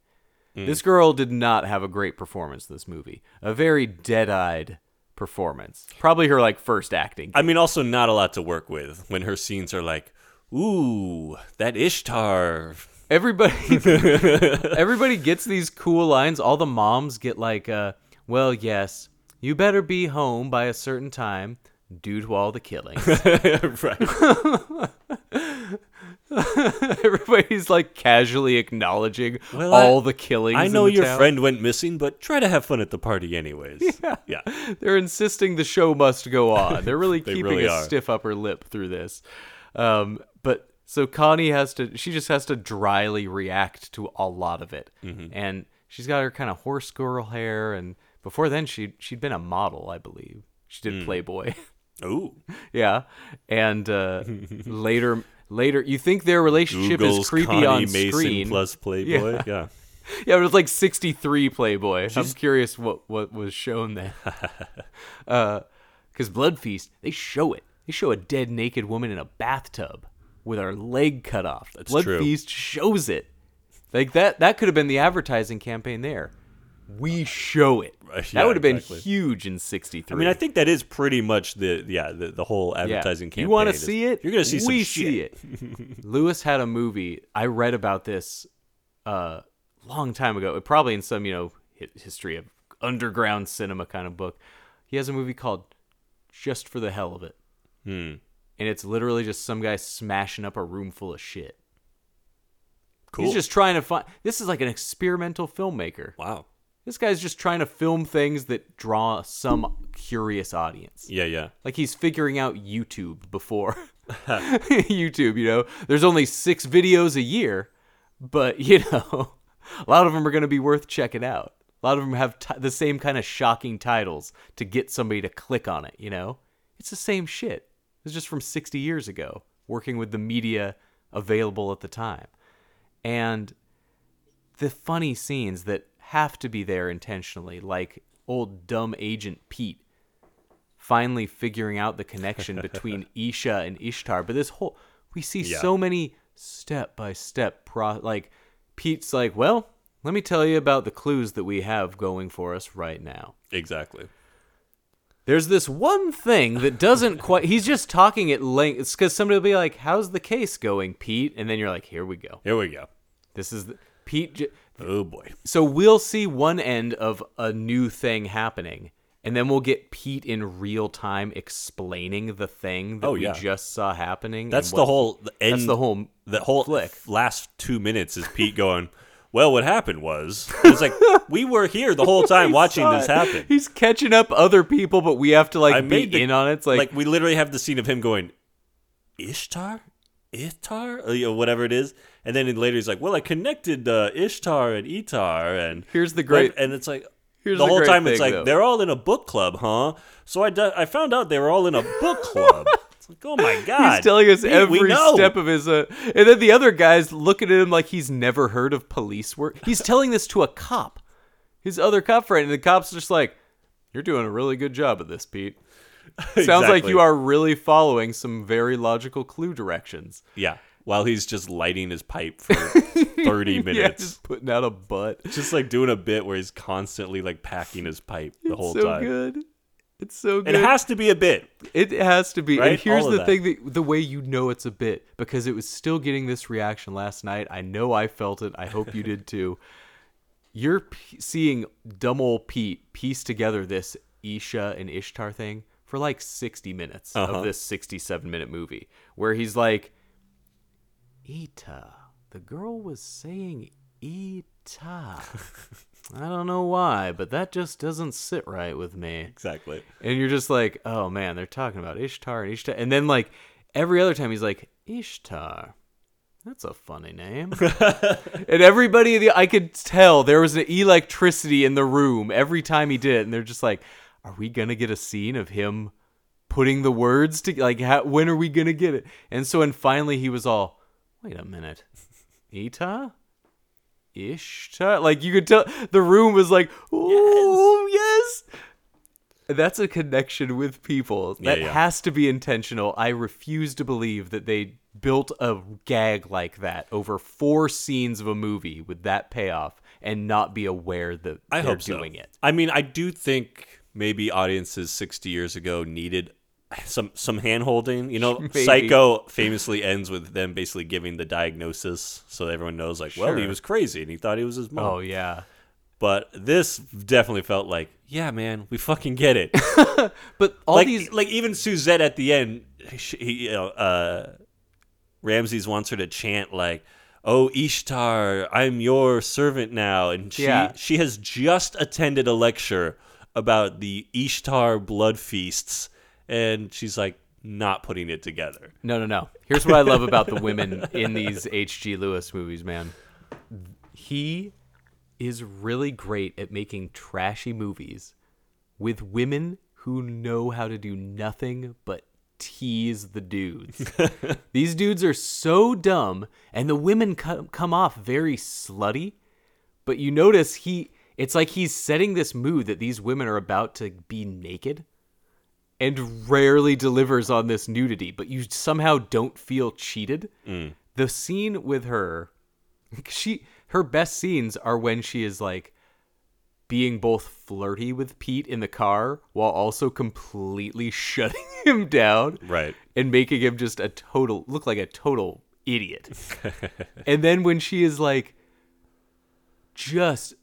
Mm. This girl did not have a great performance in this movie. A very dead-eyed performance. Probably her like first acting. I mean, also not a lot to work with when her scenes are like, "Ooh, that Ishtar." Everybody everybody gets these cool lines. All the moms get like uh well, yes, you better be home by a certain time due to all the killings. right. Everybody's like casually acknowledging Well, I- all the killings. I know your town. friend went missing, but try to have fun at the party anyways. Yeah. They're insisting the show must go on. They're really They keeping really a are. stiff upper lip through this. Um, but so Connie has to, she just has to dryly react to a lot of it, Mm-hmm. and she's got her kind of horse girl hair, and before then she she'd been a model, I believe. She Mm. did Playboy, Ooh. yeah, and uh, later. Later, you think their relationship Google's is creepy Connie on Mason screen? plus Playboy. Yeah. Yeah. Yeah, but it was like 63 Playboy. I'm curious what, what was shown there. Because Blood Feast, they show it. They show a dead naked woman in a bathtub with her leg cut off. That's Blood true. Feast shows it. Like that, that could have been the advertising campaign there. We show it. Right, that would have been exactly. huge in 63. I mean, I think that is pretty much the yeah the, the whole advertising campaign. You want to see it? You're gonna see some We shit. see it. Lewis had a movie. I read about this a uh, long time ago. Probably in some you know history of underground cinema kind of book. He has a movie called Just for the Hell of It, Hmm. and it's literally just some guy smashing up a room full of shit. Cool. He's just trying to find. This is like an experimental filmmaker. wow. This guy's just trying to film things that draw some curious audience. Yeah, yeah. Like he's figuring out YouTube before YouTube, you know. There's only 6 videos a year, but you know, a lot of them are going to be worth checking out. A lot of them have t- the same kind of shocking titles to get somebody to click on it, you know. It's the same shit. It's just from 60 years ago, working with the media available at the time. And the funny scenes that have to be there intentionally, like old dumb agent Pete finally figuring out the connection between Isha and Ishtar. But this whole we see Yeah. so many step by step pro like Pete's like, well, let me tell you about the clues that we have going for us right now. Exactly. There's this one thing that doesn't quite. He's just talking at length. It's because somebody will be like, "How's the case going, Pete?" And then you're like, "Here we go. Here we go. This is the, Pete." J- Oh boy. so we'll see one end of a new thing happening, and then we'll get Pete in real time explaining the thing that Oh, we just saw happening. That's the whole. The end, That's the whole The whole flick. last two minutes is Pete going. Well, what happened was it's like we were here the whole time watching this happen. He's catching up other people, but we have to like I be the- in on it. It's like, like we literally have the scene of him going, Ishtar, You know, whatever it is, and then later he's like, "Well, I connected uh, Ishtar and Itar, and Here's the great- and it's like here's the whole time it's like though. they're all in a book club, huh? So I d- I found out they were all in a book club. it's like, oh my god, He's telling us Pete, every we step of his, uh, and then the other guys looking at him like he's never heard of police work. He's telling this to a cop, his other cop friend, and the cop's just like, "You're doing a really good job of this, Pete. Sounds like you are really following some very logical clue directions." Yeah, while he's just lighting his pipe for thirty Yeah, minutes. just putting out a butt. just like doing a bit where he's constantly like packing his pipe the whole time. it's so time. good. It's so good. It has to be a bit. It has to be. Right? And here's the that. thing that the way you know it's a bit because it was still getting this reaction last night. I know I felt it. I hope you did too. You're p- seeing dumb old Pete piece together this Isha and Ishtar thing for like 60 minutes Uh-huh. of this 67 minute movie where he's like, Ita, the girl was saying Ita. I don't know why, but that just doesn't sit right with me Exactly. and you're just like, oh man, they're talking about Ishtar and Ishtar, and then like every other time he's like Ishtar. That's a funny name. and everybody, the I could tell there was an electricity in the room every time he did, it, and they're just like, are we gonna get a scene of him putting the words to like? How, when are we gonna get it? And so, and finally, he was all, wait a minute, Ita. Ishtar, like you could tell, the room was like, "Ooh, yes." That's a connection with people. Yeah, That yeah. has to be intentional. I refuse to believe that they built a gag like that over four scenes of a movie with that payoff and not be aware that I they're hope so. doing it. I mean, I do think maybe audiences 60 years ago needed some some hand holding. You know, Maybe. Psycho famously ends with them basically giving the diagnosis so everyone knows like, well, he was crazy and he thought he was his mom. Oh yeah. But this definitely felt like, yeah, man, we fucking get it. But all like these like even Suzette at the end, she, he, you know, uh, Ramses wants her to chant like, "Oh Ishtar, I'm your servant now," and she Yeah. she has just attended a lecture about the Ishtar blood feasts, and she's like not putting it together. No, no, no. Here's what I love about the women in these H.G. Lewis movies, man. He is really great at making trashy movies with women who know how to do nothing but tease the dudes. These dudes are so dumb, and the women come, come off very slutty. But you notice he, it's like he's setting this mood that these women are about to be naked and rarely delivers on this nudity, but you somehow don't feel cheated. Mm. The scene with her, she her best scenes are when she is like being both flirty with Pete in the car while also completely shutting him down Right. and making him just a total look like a total idiot. and then when she is like just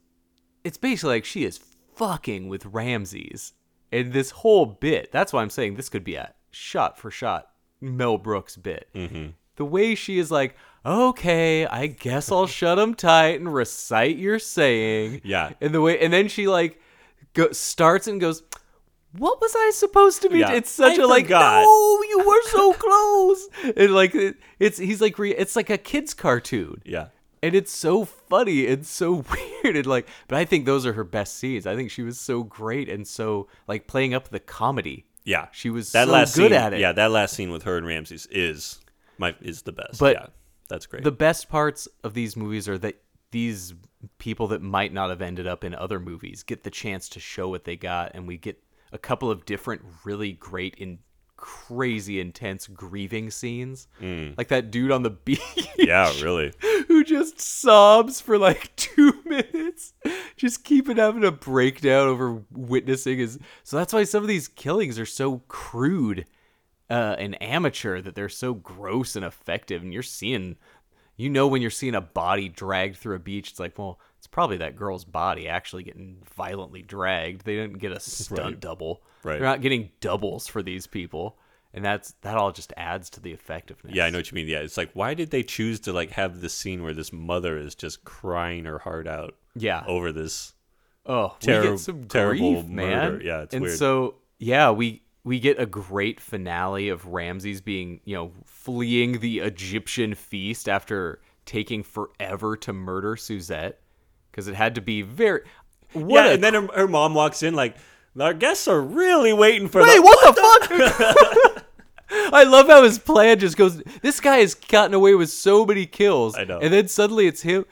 it's basically like she is fucking with Ramses. And this whole bit, that's why I'm saying this could be a shot for shot Mel Brooks bit. Mm-hmm. The way she is like, okay, I guess I'll shut him tight and recite your saying. Yeah. And the way, and then she like go, starts and goes, what was I supposed to be? Yeah. It's such I a like, forgot. no, you were so close. and like, it, it's he's like, re, it's like a kid's cartoon Yeah. And it's so funny and so weird and like but i think those are her best scenes i think she was so great and so like playing up the comedy Yeah, She was that so last good scene, at it. Yeah, that last scene with her and Ramses is my is the best. But yeah, that's great. The best parts of these movies are that these people that might not have ended up in other movies get the chance to show what they got, and we get a couple of different, really great and crazy intense grieving scenes, like that dude on the beach. Mm. yeah, really. who just sobs for like two minutes, just keeping having a breakdown over witnessing his. So that's why some of these killings are so crude uh, and amateur that they're so gross and effective. And you're seeing, you know, when you're seeing a body dragged through a beach, it's like, well, it's probably that girl's body actually getting violently dragged. They didn't get a stunt Right. double. Right. They're not getting doubles for these people. And that's that all just adds to the effectiveness. Yeah, I know what you mean. Yeah, it's like why did they choose to like have this scene where this mother is just crying her heart out Yeah. over this? Oh, we Terri- get some terrible grief, man. murder. Yeah, it's and weird. so yeah, we we get a great finale of Ramses being you know fleeing the Egyptian feast after taking forever to murder Suzette because it had to be very. What yeah, a- and then her, her mom walks in like our guests are really waiting for Wait, the what, the fuck? I love how his plan just goes. This guy has gotten away with so many kills. I know. And then suddenly it's him.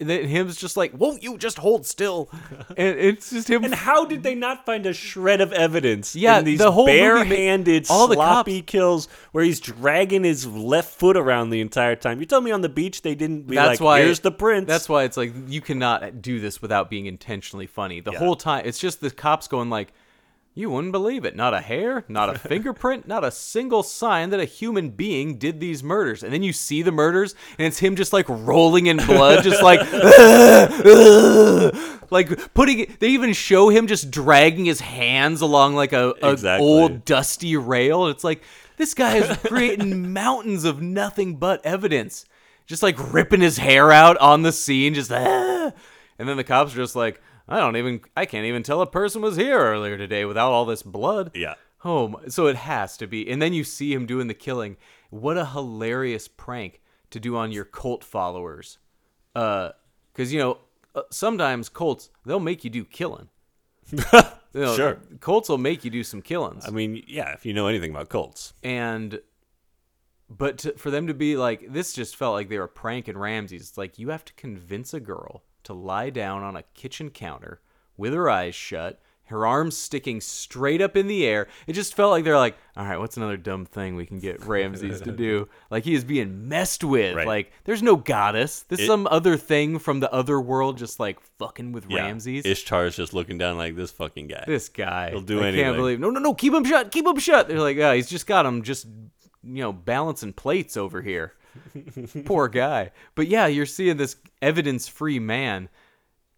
And then him's just like, "Won't you just hold still?" And it's just him. And how did they not find a shred of evidence? Yeah, in these the whole movie barehanded, all the sloppy kills where he's dragging his left foot around the entire time. You tell me on the beach they didn't be that's like, why "Here's the prince." That's why it's like you cannot do this without being intentionally funny. The Yeah. whole time, it's just the cops going like, "You wouldn't believe it. Not a hair, not a fingerprint, not a single sign that a human being did these murders." And then you see the murders, and it's him just like rolling in blood, just like, like putting. it- They even show him just dragging his hands along like a, a Exactly. old dusty rail. It's like this guy is creating mountains of nothing but evidence, just like ripping his hair out on the scene, just. And then the cops are just like, I don't even, I can't even tell a person was here earlier today without all this blood. yeah. Oh, my- so it has to be. And then you see him doing the killing. What a hilarious prank to do on your cult followers. Uh, because you know uh, sometimes cults they'll make you do killing. You know, Sure. cults will make you do some killings. I mean, yeah, if you know anything about cults. and but to, for them to be like this just felt like they were pranking Ramses. It's like you have to convince a girl to lie down on a kitchen counter with her eyes shut, her arms sticking straight up in the air. It just felt like they're like, all right, what's another dumb thing we can get Ramses to do? Like he is being messed with. Right. Like there's no goddess. This It- some other thing from the other world, just like fucking with Yeah. Ramses. Ishtar's just looking down like this fucking guy. this guy. He'll do anything. I anything. can't believe. No, no, no. Keep him shut. Keep him shut. They're like, yeah, he's just got him just, you know, balancing plates over here. Poor guy. But yeah, you're seeing this evidence-free man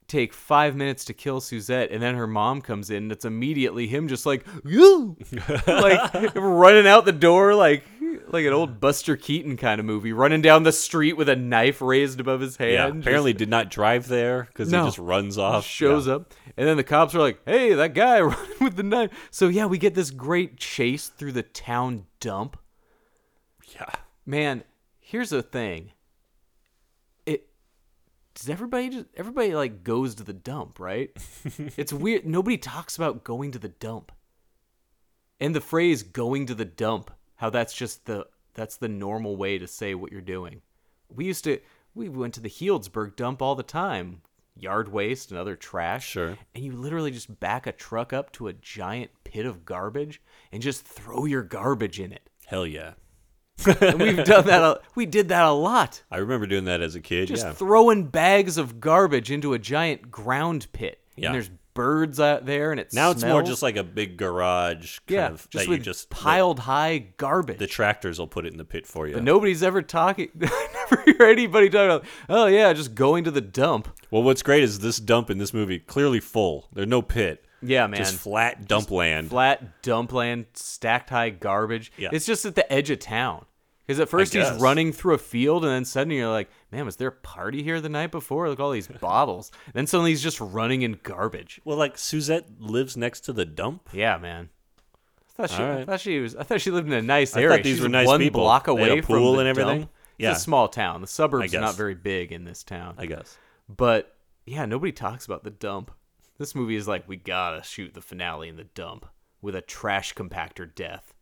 take five minutes to kill Suzette, and then her mom comes in. And it's immediately him just like, you, like running out the door like. Like an old Buster Keaton kind of movie, running down the street with a knife raised above his hand. yeah, just- apparently did not drive there because No. he just runs off. shows up, and then the cops are like, "Hey, that guy running with the knife." So yeah, we get this great chase through the town dump. Yeah. Man, here's the thing. It does everybody just everybody like goes to the dump, right? it's weird. Nobody talks about going to the dump. And the phrase "going to the dump," how that's just the that's the normal way to say what you're doing. We used to we went to the Healdsburg dump all the time. Yard waste and other trash. Sure. And you literally just back a truck up to a giant pit of garbage and just throw your garbage in it. Hell yeah. And we've done that. A, we did that a lot. I remember doing that as a kid. Just yeah. throwing bags of garbage into a giant ground pit. Yeah. And there's birds out there, and it now it's more just like a big garage kind yeah, of just that with you just piled high garbage. The, tractors will put it in the pit for you. but nobody's ever talking. Never hear anybody talking about. Oh yeah, just going to the dump. well, what's great is this dump in this movie clearly full. There's no pit. Yeah, man. Just flat dump land. flat dump land, stacked high garbage. Yeah. It's just at the edge of town. Because at first he's running through a field, and then suddenly you're like, man, was there a party here the night before? Look at all these bottles. then suddenly he's just running in garbage. Well, like Suzette lives next to the dump. Yeah, man. I thought she, All I thought she was. I thought she lived in a nice I area. thought these She's were nice one people. block They had away a from pool the and everything? dump. Yeah. It's a small town. The suburbs are not very big in this town. I guess. But yeah, nobody talks about the dump. This movie is like we gotta shoot the finale in the dump. with a trash compactor death.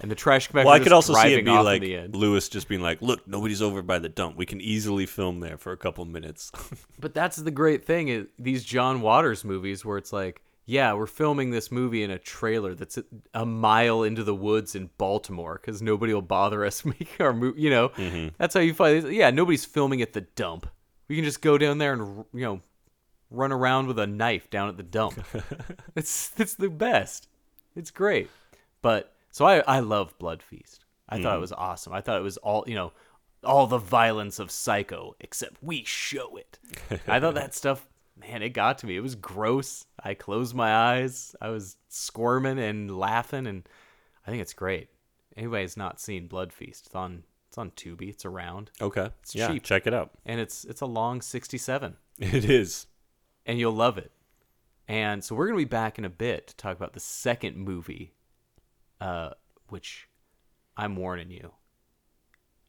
And the trash compactor Well, I could also see it be like. Lewis just being like, "Look, nobody's over by the dump. We can easily film there for a couple minutes." But that's the great thing is these John Waters movies where it's like, yeah, we're filming this movie in a trailer that's a, a mile into the woods in Baltimore because nobody will bother us making our movie. You know, Mm-hmm. that's how you find. Yeah, nobody's filming at the dump. We can just go down there and you know run around with a knife down at the dump. it's it's the best. It's great. But so I I love Blood Feast. I thought it mm. was awesome. I thought it was all you know, all the violence of Psycho, except we show it. I thought that stuff, man, it got to me. It was gross. I closed my eyes. I was squirming and laughing, and I think it's great. Anybody's not seen Blood Feast? It's on it's on Tubi. It's around, okay, yeah, cheap. check it out. and it's it's a long sixty seven It is. and you'll love it. And so we're gonna be back in a bit to talk about the second movie, uh, which I'm warning you.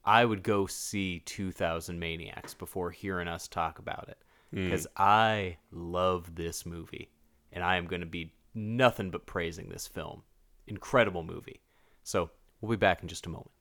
I would go see 2000 Maniacs before hearing us talk about it because I love this movie, and I am going to be nothing but praising this film. Incredible movie. So we'll be back in just a moment.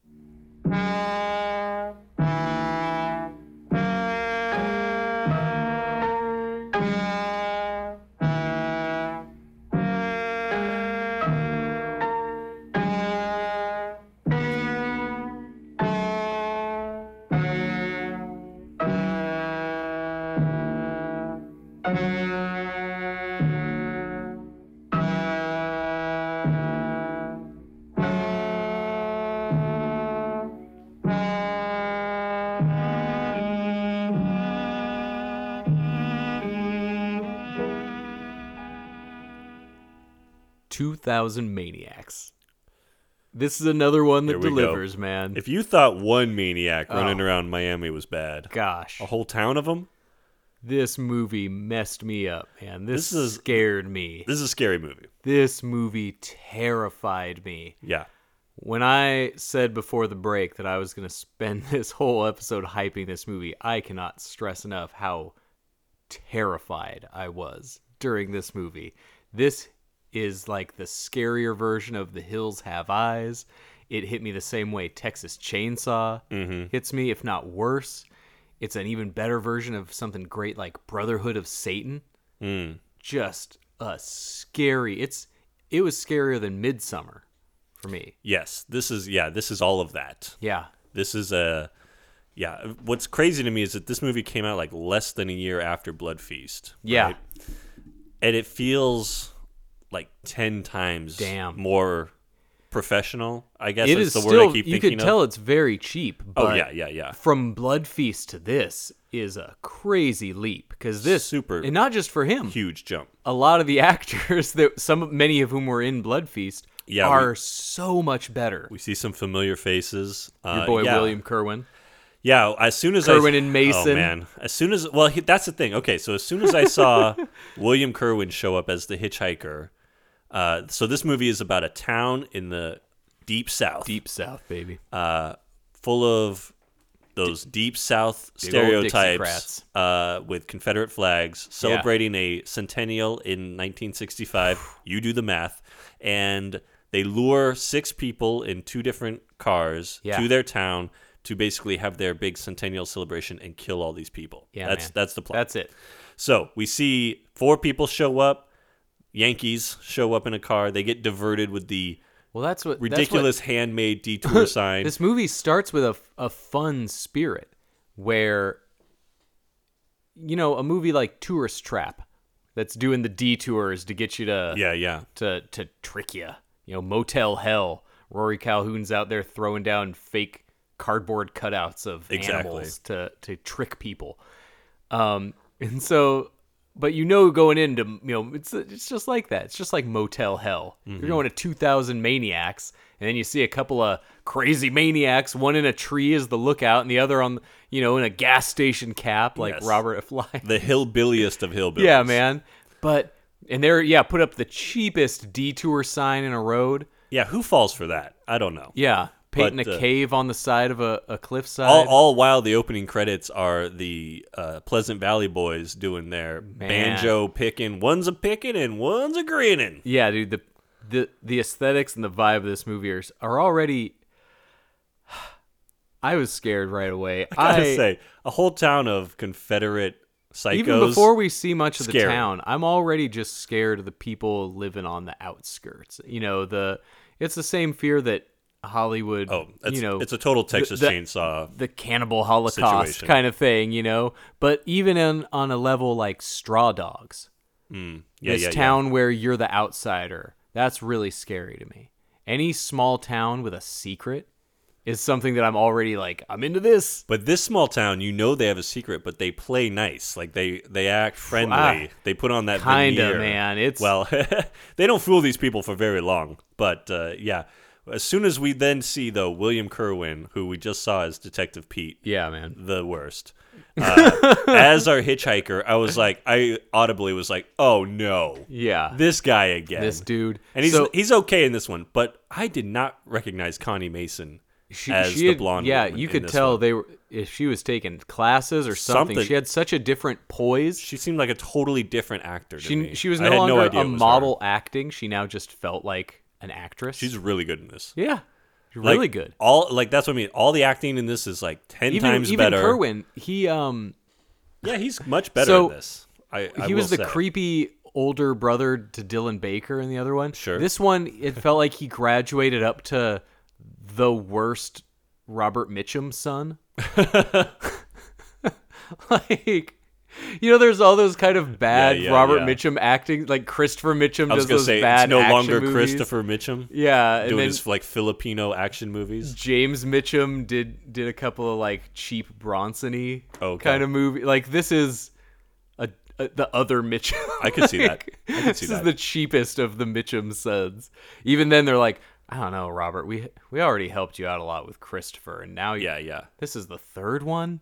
Thousand maniacs. This is another one that we go. delivers, man. If you thought one maniac running Oh. around Miami was bad, Gosh, a whole town of them. this movie messed me up, man. This, This is- scared me. This is a scary movie. This movie terrified me. Yeah. When I said before the break that I was going to spend this whole episode hyping this movie, I cannot stress enough how terrified I was during this movie. This is like the scarier version of The Hills Have Eyes. It hit me the same way Texas Chainsaw mm-hmm. hits me, if not worse. It's an even better version of something great like Brotherhood of Satan. Mm. Just a scary. It's it was scarier than Midsummer for me. Yes. This is yeah. This is all of that. Yeah. This is a yeah. What's crazy to me is that this movie came out like less than a year after Blood Feast. Yeah. And it feels like ten times Damn. more professional. I guess It is the still word I keep you could tell it's very cheap. Oh But yeah, yeah, yeah. From Blood Feast to this is a crazy leap because this Super and not just for him. Huge jump. A lot of the actors that some many of whom were in Blood Feast Yeah, we- are so much better. We see some familiar faces. Your Uh, boy yeah. William Kerwin. Yeah, as soon as Kerwin I, and Mason. Oh man, as soon as well, he, that's the thing. Okay, so as soon as I saw William Kerwin show up as the hitchhiker, uh, so this movie is about a town in the deep south, Deep South, baby. uh, full of those deep south Big stereotypes uh, with Confederate flags, celebrating a centennial in 1965. you do the math, and they lure six people in two different cars Yeah. to their town to basically have their big centennial celebration and kill all these people. Yeah, that's man. that's the plan. That's it. So we see four people show up. Yankees show up in a car. They get diverted with the Well, that's what that's what- ridiculous handmade detour sign. This movie starts with a, a fun spirit where, you know, a movie like Tourist Trap that's doing the detours to get you to yeah, yeah. to to trick you. You know, Motel Hell. Rory Calhoun's out there throwing down fake cardboard cutouts of Exactly. animals to to trick people. Um, and so, but you know, going into you know, it's it's just like that. It's just like Motel Hell. Mm-hmm. You're going to 2,000 maniacs, and then you see a couple of crazy maniacs. One in a tree as the lookout, and the other on you know in a gas station cap, like Yes. Robert Fly. The hillbilliest of hillbillies. Yeah, man. But and they're yeah, put up the cheapest detour sign in a road. Yeah, who falls for that? I don't know. Yeah, painting But, a uh, cave on the side of a, a cliffside. All, all while the opening credits are the uh, Pleasant Valley Boys doing their banjo picking. One's a picking and one's a grinning. yeah, dude. The the the aesthetics and the vibe of this movie are, are already. I was scared right away. I gotta say, a whole town of Confederate psychos. even before we see much of the town, I'm already just scared of the people living on the outskirts. You know, the it's the same fear that Hollywood. oh, it's, you know, it's a total Texas the- Chainsaw. the cannibal holocaust Situation. kind of thing, you know. But even in, on a level like Straw Dogs, Yeah, this yeah, yeah. town where you're the outsider, that's really scary to me. Any small town with a secret is something that I'm already like, I'm into this. But this small town, you know they have a secret, but they play nice. Like they they act friendly. Ah, they put on that kinda, veneer. man. It's- well, they don't fool these people for very long. But uh, yeah, as soon as we then see though William Kerwin, who we just saw as Detective Pete, Yeah, man. the worst. Uh, as our hitchhiker, I was like, I audibly was like, oh no, Yeah. this guy again, This dude. and he's So- he's okay in this one. But I did not recognize Connie Mason She, as she the had- blonde. Yeah, woman you in could this tell one. they were if she was taking classes or something. Something. She had such a different poise. She seemed like a totally different actor. To She me. she was I no had longer idea a it was her. model acting. She now just felt like an actress. She's really good in this. yeah, Like, really good. All like that's what I mean. All the acting in this is like ten Even times even better. Kerwin, he um Yeah, he's much better So, in this. I, I he was the say. creepy older brother to Dylan Baker in the other one. Sure. This one, it felt like he graduated up to the worst Robert Mitchum son. like, you know, there's all those kind of bad yeah, Robert yeah. Mitchum acting. Like Christopher Mitchum I was does gonna those say bad it's no action longer movies. Christopher Mitchum Yeah, and doing then his like Filipino action movies. James Mitchum did did a couple of like cheap Bronson-y Okay. kind of movie. Like this is a, a the other Mitchum. I could see that. I could this see is that. the cheapest of the Mitchum sons. Even then, they're like, I don't know, Robert. We we already helped you out a lot with Christopher, and now you, Yeah, yeah, this is the third one.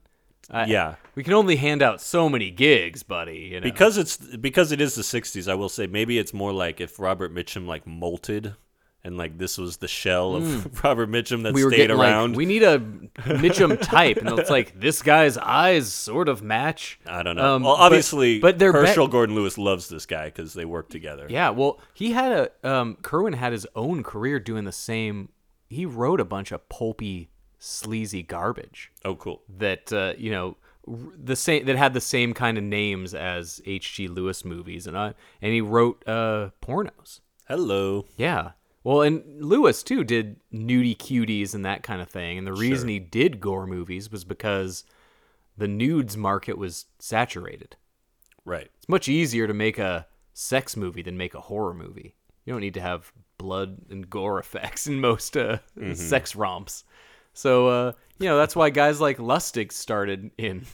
I- yeah. we can only hand out so many gigs, buddy. You know? Because it's because it is the '60s. I will say maybe it's more like if Robert Mitchum like molted, and like this was the shell of Robert Mitchum that we stayed getting around. like, we need a Mitchum type, and it's like this guy's eyes sort of match. I don't know. Um, well, obviously, but they're bet- Herschell Gordon Lewis loves this guy because they work together. Yeah, well, he had a um Kerwin had his own career doing the same. He wrote a bunch of pulpy, sleazy garbage Oh, cool. that uh, you know the same that had the same kind of names as H.G. Lewis movies, and uh, and he wrote uh pornos. Hello. Yeah. Well, and Lewis too did nudie cuties and that kind of thing. And the reason he did gore movies was because the nudes market was saturated. Right. It's much easier to make a sex movie than make a horror movie. You don't need to have blood and gore effects in most uh, sex romps. So, uh, you know, that's why guys like Lustig started in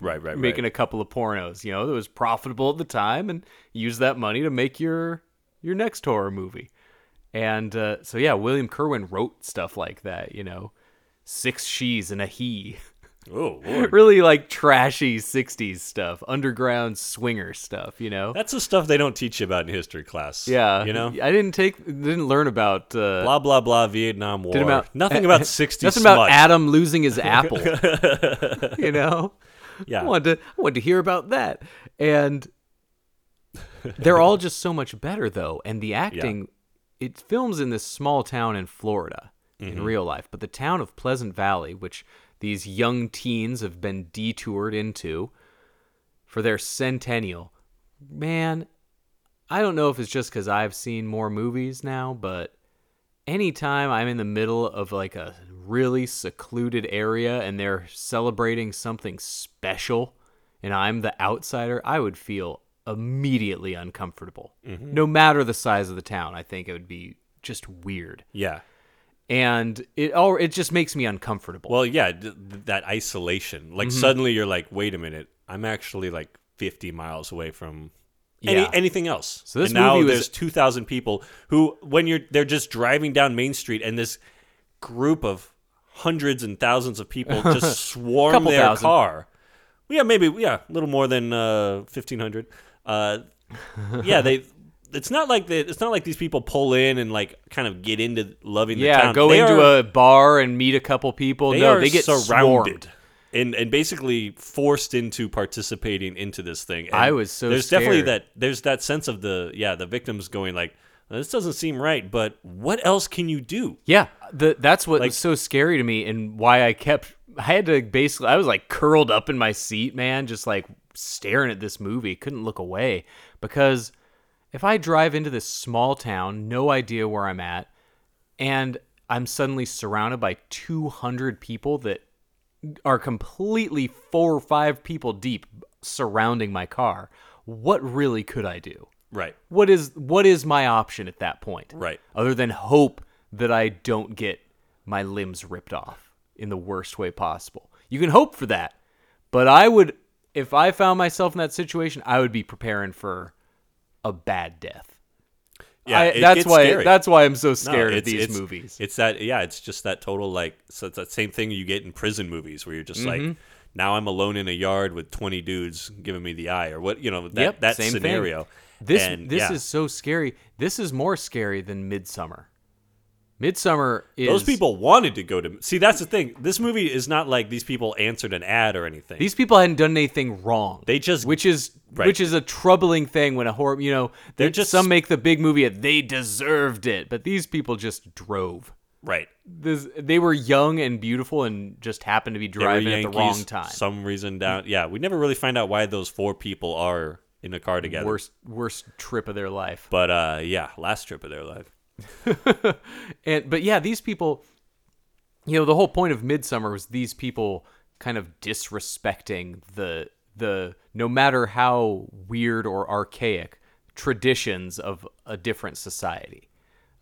Right. Right. making right. a couple of pornos. You know, that was profitable at the time, and use that money to make your your next horror movie. And uh, so, yeah, William Kerwin wrote stuff like that. You know, six she's and a he. Oh lord. really like trashy '60s stuff, underground swinger stuff. You know. That's the stuff they don't teach you about in history class. yeah, You know. I didn't take, didn't learn about. Uh, Blah blah blah. Vietnam War. about Nothing about '60s. Nothing about. Adam losing his apple. you know. Yeah. I wanted to, I wanted to hear about that. And they're all just so much better though. And the acting it films in this small town in Florida in real life, but the town of Pleasant Valley, which these young teens have been detoured into for their centennial. Man, I don't know if it's just cuz I've seen more movies now, but anytime I'm in the middle of like a really secluded area and they're celebrating something special and I'm the outsider, I would feel immediately uncomfortable. Mm-hmm. No matter the size of the town, I think it would be just weird. Yeah. And it all it just makes me uncomfortable. Well, yeah. Th- that isolation. Like Mm-hmm. suddenly you're like, wait a minute. I'm actually like 50 miles away from. Any, Yeah. anything else. So this and now movie was- there's 2,000 people who, when you're, they're just driving down Main Street and this group of hundreds and thousands of people just swarm their thousand. car. Yeah, maybe, yeah, a little more than uh, 1,500. Uh, yeah, they. It's not like they, it's not like these people pull in and like kind of get into loving the yeah, town. go They into are- a bar and meet a couple people. they no, they get surrounded swarmed. and and basically forced into participating into this thing. And I was so there's definitely that there's that sense of the yeah the victims going like this doesn't seem right, but what else can you do? Yeah, the, that's what Like- was so scary to me, and why I kept. I had to basically. I was like curled up in my seat, man, just like staring at this movie. Couldn't look away because if I drive into this small town, no idea where I'm at, and I'm suddenly surrounded by 200 people that are completely four or five people deep surrounding my car. What really could I do? Right. what is what is my option at that point Right. other than hope that i don't get my limbs ripped off in the worst way possible you can hope for that but i would if i found myself in that situation i would be preparing for a bad death Yeah, I, that's why scary. that's why i'm so No, scared of these it's- movies It's that yeah, it's just that total like so it's that same thing you get in prison movies where you're just Mm-hmm. like now I'm alone in a yard with 20 dudes giving me the eye or what you know that Yep, that same thing. scenario. This And, this yeah, is so scary. This is more scary than Midsommar. Midsommar is those people wanted to go to see that's the thing. This movie is not like these people answered an ad or anything. These people hadn't done anything wrong. They just- which is Right. which is a troubling thing when a horror. You know, They're just- some make the big movie. They deserved it, but these people just drove. right. This, they were young and beautiful and just happened to be driving at the wrong time. Some reason down. Yeah, we never really find out why those four people are in a car together. worst worst trip of their life. But uh yeah, last trip of their life. And but yeah, these people, you know, the whole point of Midsommar was these people kind of disrespecting the the no matter how weird or archaic traditions of a different society.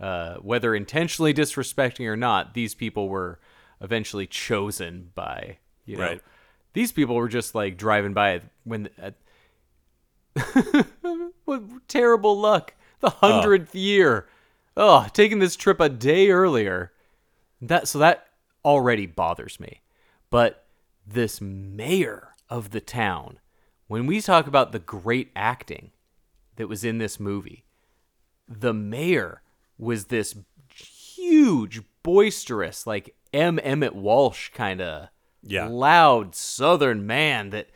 Uh, whether intentionally disrespecting or not, these people were eventually chosen by you know. Right. These people were just like driving by when. At, what terrible luck! The hundredth year. Oh, taking this trip a day earlier. That so that already bothers me. But this mayor of the town, when we talk about the great acting that was in this movie, the mayor was this huge, boisterous, like M. Emmet Walsh kind of Yeah. loud Southern man that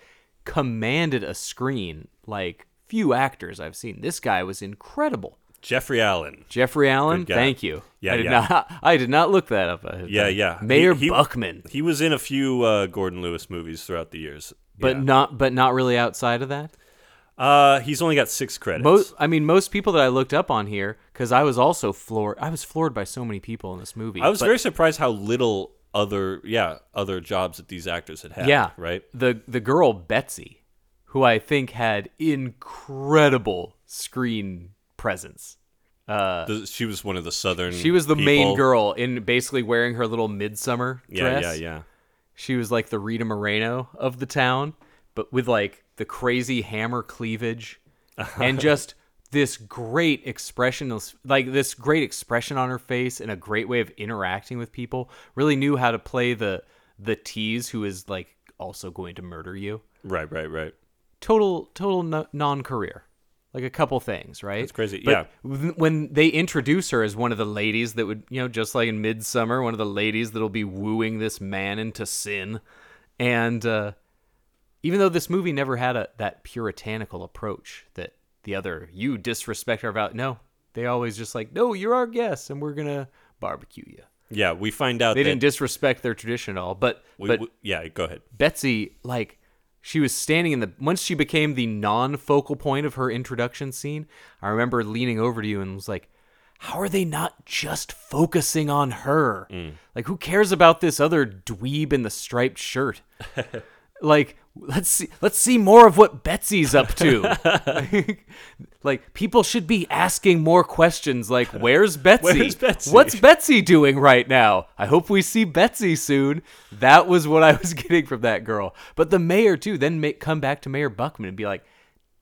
commanded a screen like few actors I've seen. This guy was incredible. Jeffrey Allen. Jeffrey Allen, thank you. Yeah, I did yeah. not. I did not look that up. Yeah, time. yeah. Mayor He- he- Buckman, He was in a few uh, Gordon Lewis movies throughout the years. but Yeah. not, but not really outside of that. uh, he's only got six credits. Most, I mean, most people that I looked up on here, because I was also floored. I was floored by so many people in this movie. I was but- very surprised how little other yeah other jobs that these actors had had. yeah, right. The the girl Betsy, who I think had incredible screen presence. Uh, the- she was one of the southern. She was the main girl in basically wearing her little midsummer Yeah, dress. yeah, yeah. She was like the Rita Moreno of the town, but with like the crazy hammer cleavage and just this great expression, like this great expression on her face and a great way of interacting with people. Really knew how to play the the tease who is like also going to murder you. Right, right, right. Total total no, non-career. Like a couple things, right? That's crazy, But yeah. When they introduce her as one of the ladies that would, you know, just like in Midsommar, one of the ladies that'll be wooing this man into sin, and uh, even though this movie never had a that puritanical approach that the other you disrespect our value, no, they always just like, no, you're our guest, and we're gonna barbecue you. Yeah, we find out They didn't disrespect their tradition at all, but we, but we- yeah, go ahead. Betsy, like, she was standing in the once she became the non-focal point of her introduction scene. I remember leaning over to you and was like, "How are they not just focusing on her? Mm. Like, who cares about this other dweeb in the striped shirt? like, let's see, let's see more of what Betsy's up to. like, like, people should be asking more questions. Like, where's Betsy? Where's Betsy? What's Betsy doing right now? I hope we see Betsy soon. That was what I was getting from that girl. But the mayor too, then make, come back to Mayor Buckman and be like,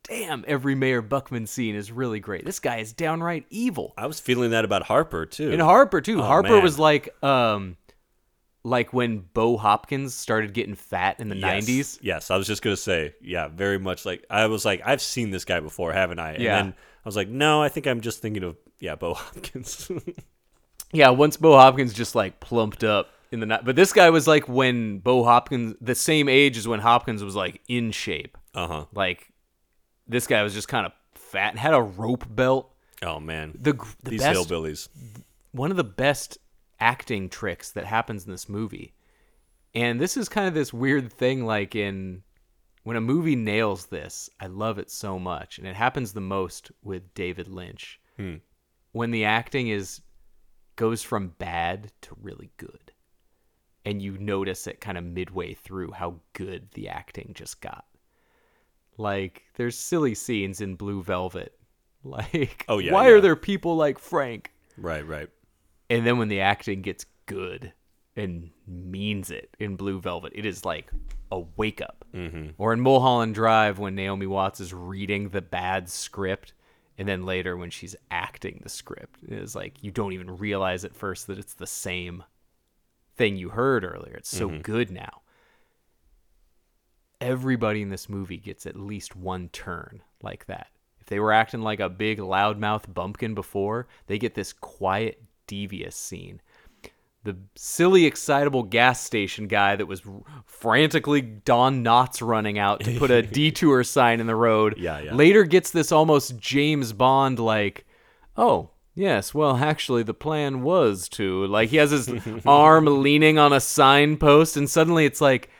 "Damn, every Mayor Buckman scene is really great. This guy is downright evil." I was feeling that about Harper too. And Harper too. Oh, Harper man. was like, um, like when Bo Hopkins started getting fat in the Yes. '90s. Yes, I was just gonna say, yeah, very much like I was like, I've seen this guy before, haven't I? And Yeah. then I was like, no, I think I'm just thinking of yeah, Bo Hopkins. Yeah, once Bo Hopkins just like plumped up in the night. But this guy was like when Bo Hopkins, the same age as when Hopkins was like in shape. uh huh. Like this guy was just kind of fat and had a rope belt. Oh man, The the these best hillbillies. one of the best acting tricks that happens in this movie. And this is kind of this weird thing like in when a movie nails this, I love it so much. And it happens the most with David Lynch. Hmm. When the acting is goes from bad to really good. And you notice it kind of midway through how good the acting just got. Like there's silly scenes in Blue Velvet. Like Oh, yeah, why yeah. are there people like Frank? Right, right. And then when the acting gets good and means it in Blue Velvet, it is like a wake up. Mm-hmm. Or in Mulholland Drive, when Naomi Watts is reading the bad script, and then later when she's acting the script, it is like you don't even realize at first that it's the same thing you heard earlier. It's so good now. Everybody in this movie gets at least one turn like that. If they were acting like a big loudmouth bumpkin before, they get this quiet, devious scene. The silly, excitable gas station guy that was frantically Don Knotts running out to put a detour sign in the road. Yeah, yeah. Later gets this almost James Bond like, oh, yes, well, actually, the plan was to. Like, he has his arm leaning on a signpost, and suddenly it's like,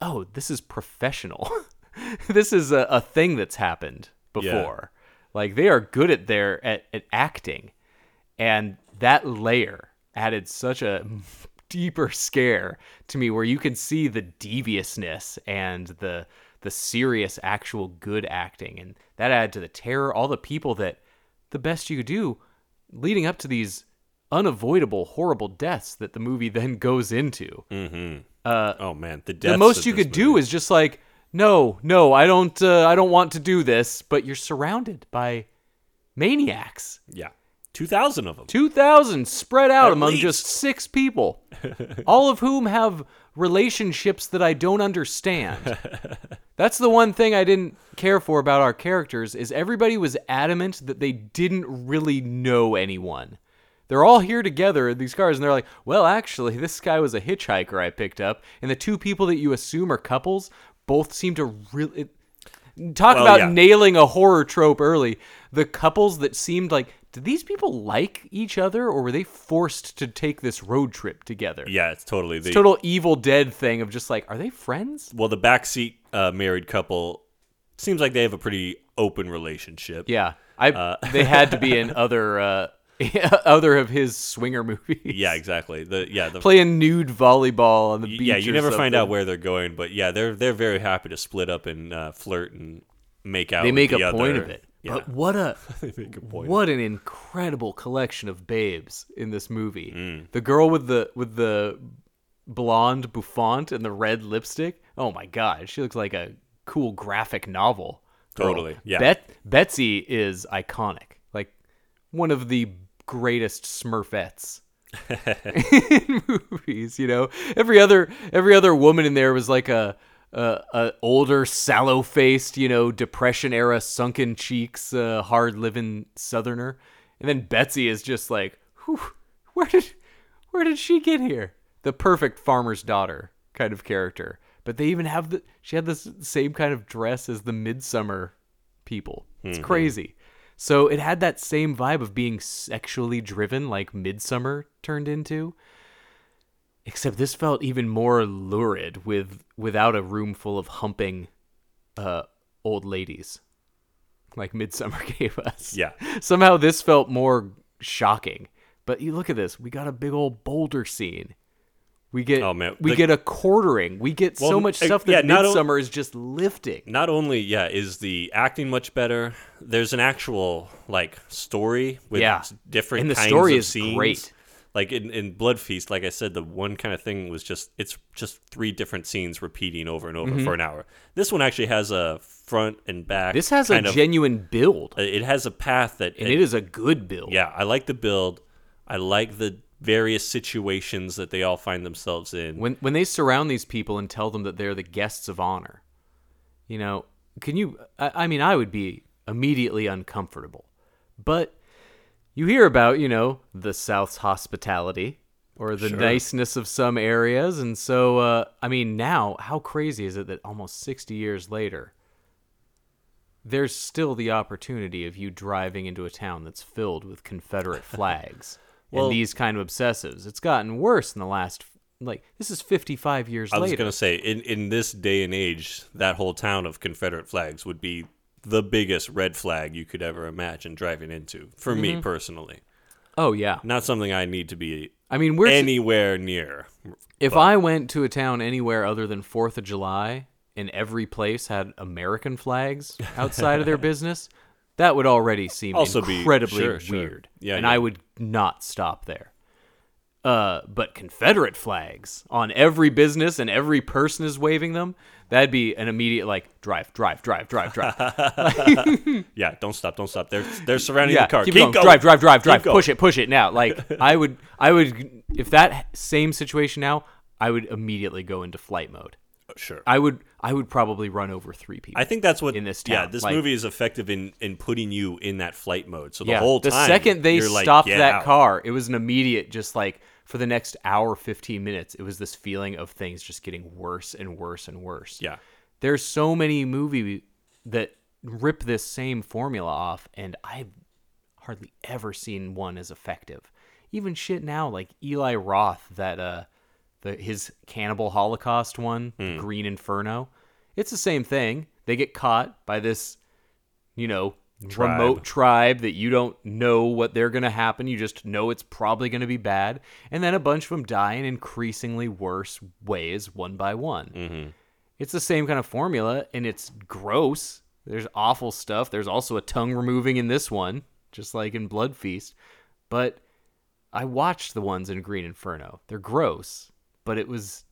oh, this is professional. this is a, a thing that's happened before. Like they are good at their at, at acting, and that layer added such a deeper scare to me, where you can see the deviousness and the the serious, actual good acting, and that added to the terror. All the people that the best you could do, leading up to these unavoidable, horrible deaths that the movie then goes into. Oh man, the the most you could do is just like no no i don't uh, i don't want to do this but you're surrounded by maniacs. Yeah, two thousand of them. 2000 spread out At among least. just six people all of whom have relationships that i don't understand that's the one thing i didn't care for about our characters is everybody was adamant that they didn't really know anyone they're all here together in these cars and they're like well actually this guy was a hitchhiker i picked up and the two people that you assume are couples both seem to really talk Well, about yeah. nailing a horror trope early the couples that seemed like did these people like each other or were they forced to take this road trip together Yeah, it's totally the total evil dead thing of just like are they friends well. The backseat uh, married couple seems like they have a pretty open relationship. yeah i Uh, they had to be in other uh other of his swinger movies yeah, exactly. The yeah the playing nude volleyball on the beach yeah you never find out where they're going, but yeah they're they're very happy to split up and uh, flirt and make out. they with make a the point of it Yeah, but what a what an incredible collection of babes in this movie. Mm. The girl with the with the blonde bouffant and the red lipstick. Oh my god, she looks like a cool graphic novel. girl. Totally, yeah. Bet- Betsy is iconic. Like one of the greatest Smurfettes in movies. You know, every other every other woman in there was like a a, a older, sallow faced, you know, depression era, sunken cheeks, uh, hard living Southerner, and then Betsy is just like, Whew, where did where did she get here? The perfect farmer's daughter kind of character. But they even have the she had the same kind of dress as the midsummer people. It's crazy. So it had that same vibe of being sexually driven like Midsommar turned into. Except this felt even more lurid with without a room full of humping uh old ladies like Midsommar gave us. Yeah. Somehow this felt more shocking. But you look at this, we got a big old boulder scene. We get Oh, man. we The- get a quartering. We get so much stuff that yeah, not o- Midsommar is just lifting. not only yeah is the acting much better there's an actual like story with Yeah. different And the kinds story of is scenes. great. Like in, in blood feast like i said the one kind of thing was just it's just three different scenes repeating over and over for an hour this one actually has a front and back Mm-hmm. This has a of- genuine build. uh, it has a path that and it is a good build. yeah i like the build i like the various situations that they all find themselves in When when they surround these people and tell them that they're the guests of honor, you know, can you? I, I mean, I would be immediately uncomfortable, but you hear about you know the South's hospitality or the niceness of some areas, and so uh, I mean, now how crazy is it that almost sixty years later, there's still the opportunity of you driving into a town that's filled with Confederate flags Well- and these kind of obsessives. It's gotten worse in the last like this is 55 years later. I was gonna say in in this day and age, that whole town of Confederate flags would be the biggest red flag you could ever imagine driving into. For me Mm-hmm. personally, oh yeah. not something I need to be I mean, we're anywhere near. if I went to a town anywhere other than 4th of July and every place had American flags outside of their business, that would already seem Also be- incredibly sure, sure. weird. Yeah, and yeah. I would not stop there. Uh, but Confederate flags on every business and every person is waving them. That'd be an immediate like drive, drive, drive, drive, drive. Yeah, don't stop, don't stop. They're they're surrounding yeah, the car. keep, Keep going. Drive, drive, drive, Keep drive. going. Push it, push it now. Like I would, I would, if that same situation now, I would immediately go into flight mode. Sure. I would, I would probably run over three people. I think that's what in this Yeah, this like- movie is effective in in putting you in that flight mode. So the yeah, whole time, the second they like, stopped "Get that out." car, it was an immediate, just like for the next hour, fifteen minutes, it was this feeling of things just getting worse and worse and worse. Yeah. there's so many movie that rip this same formula off, and I've hardly ever seen one as effective. Even shit now, like Eli Roth, that uh, the his Cannibal Holocaust one, Hmm. Green Inferno. It's the same thing. They get caught by this, you know, Tribe. remote tribe that you don't know what they're gonna happen. You just know it's probably gonna be bad, and then a bunch of them die in increasingly worse ways, one by one Mm-hmm. it's the same kind of formula and it's gross there's awful stuff there's also a tongue removing in this one just like in blood feast but i watched the ones in green inferno they're gross but it was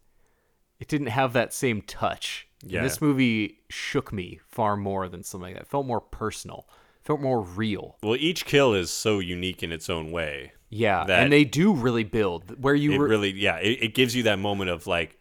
it didn't have that same touch Yeah. this movie shook me far more than something like that it felt more personal felt more real Well, each kill is so unique in its own way. yeah and they do really build where you It were really, yeah, it, it gives you that moment of like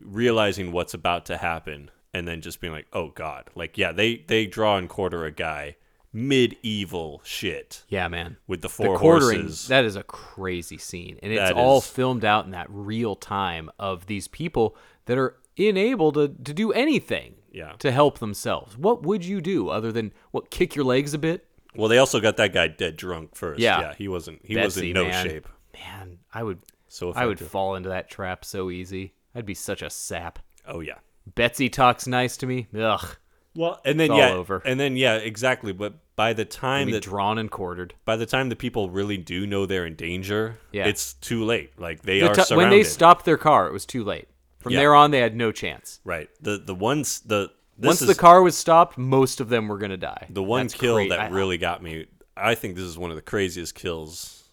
realizing what's about to happen, and then just being like, "Oh God!" Like, yeah, they they draw and quarter a guy medieval shit yeah man with the the four quartering horses. that is a crazy scene and it's That all is- filmed out in that real time of these people that are unable to, to do anything Yeah. to help themselves what would you do other than what kick your legs a bit well, they also got that guy dead drunk first. Yeah. yeah, he wasn't he was in no man. shape. man i would So i would fall into that trap so easy i'd be such a sap Oh yeah. betsy talks nice to me ugh Well, and then yeah, over. and then yeah, exactly. But by the time that drawn and quartered by the time the people really do know they're in danger, Yeah. it's too late. Like they The are when they stopped their car it was too late from Yeah. there on they had no chance right. The the ones the this once is, the car was stopped most of them were going to die the one That's kill cra- that I- really got me. I think this is one of the craziest kills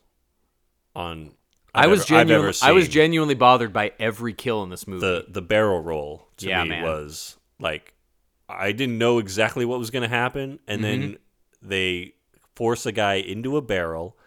on. I I've was ever- genuinely, I was genuinely bothered by every kill in this movie. the the barrel roll to Yeah, me man. was like I didn't know exactly what was going to happen, and then Mm-hmm. They force a guy into a barrel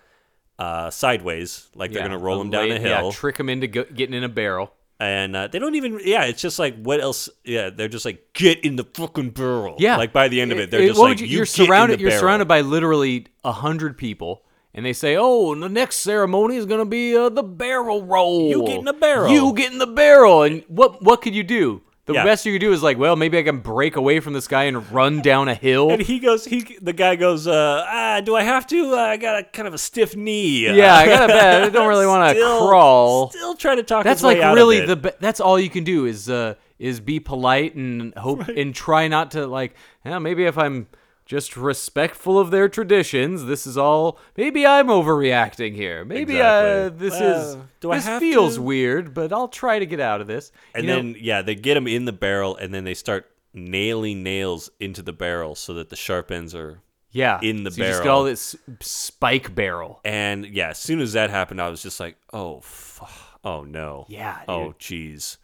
uh, sideways, like they're Yeah, to roll him down a hill, Yeah, trick him into go- getting in a barrel. and uh, they don't even. Yeah, it's just like what else? Yeah, they're just like get in the fucking barrel. Yeah, like by the end of it, they're just what like you, are get in surrounded. the You're barrel." surrounded by literally a hundred people, and they say, "Oh, the next ceremony is going to be uh, the barrel roll. You get in the barrel." You get in the barrel." And what what could you do? The Yeah. best you could do is like, well, maybe I can break away from this guy and run down a hill. And he goes, he the guy goes, uh, ah, do I have to? Uh, I got a kind of a stiff knee. yeah, I gotta bet. I don't really want to crawl. Still trying to talk. That's like really the that's all you can do is uh is be polite and hope and try not to like yeah, maybe if I'm just respectful of their traditions this is all maybe I'm overreacting here maybe uh Exactly. this is Well, do I this have feels to? weird but I'll try to get out of this And You know, then yeah, they get them in the barrel, and then they start nailing nails into the barrel so that the sharp ends are. yeah in the so you just get barrel. all this spike barrel And yeah, as soon as that happened, I was just like, oh, fu- oh no, Yeah, oh jeez.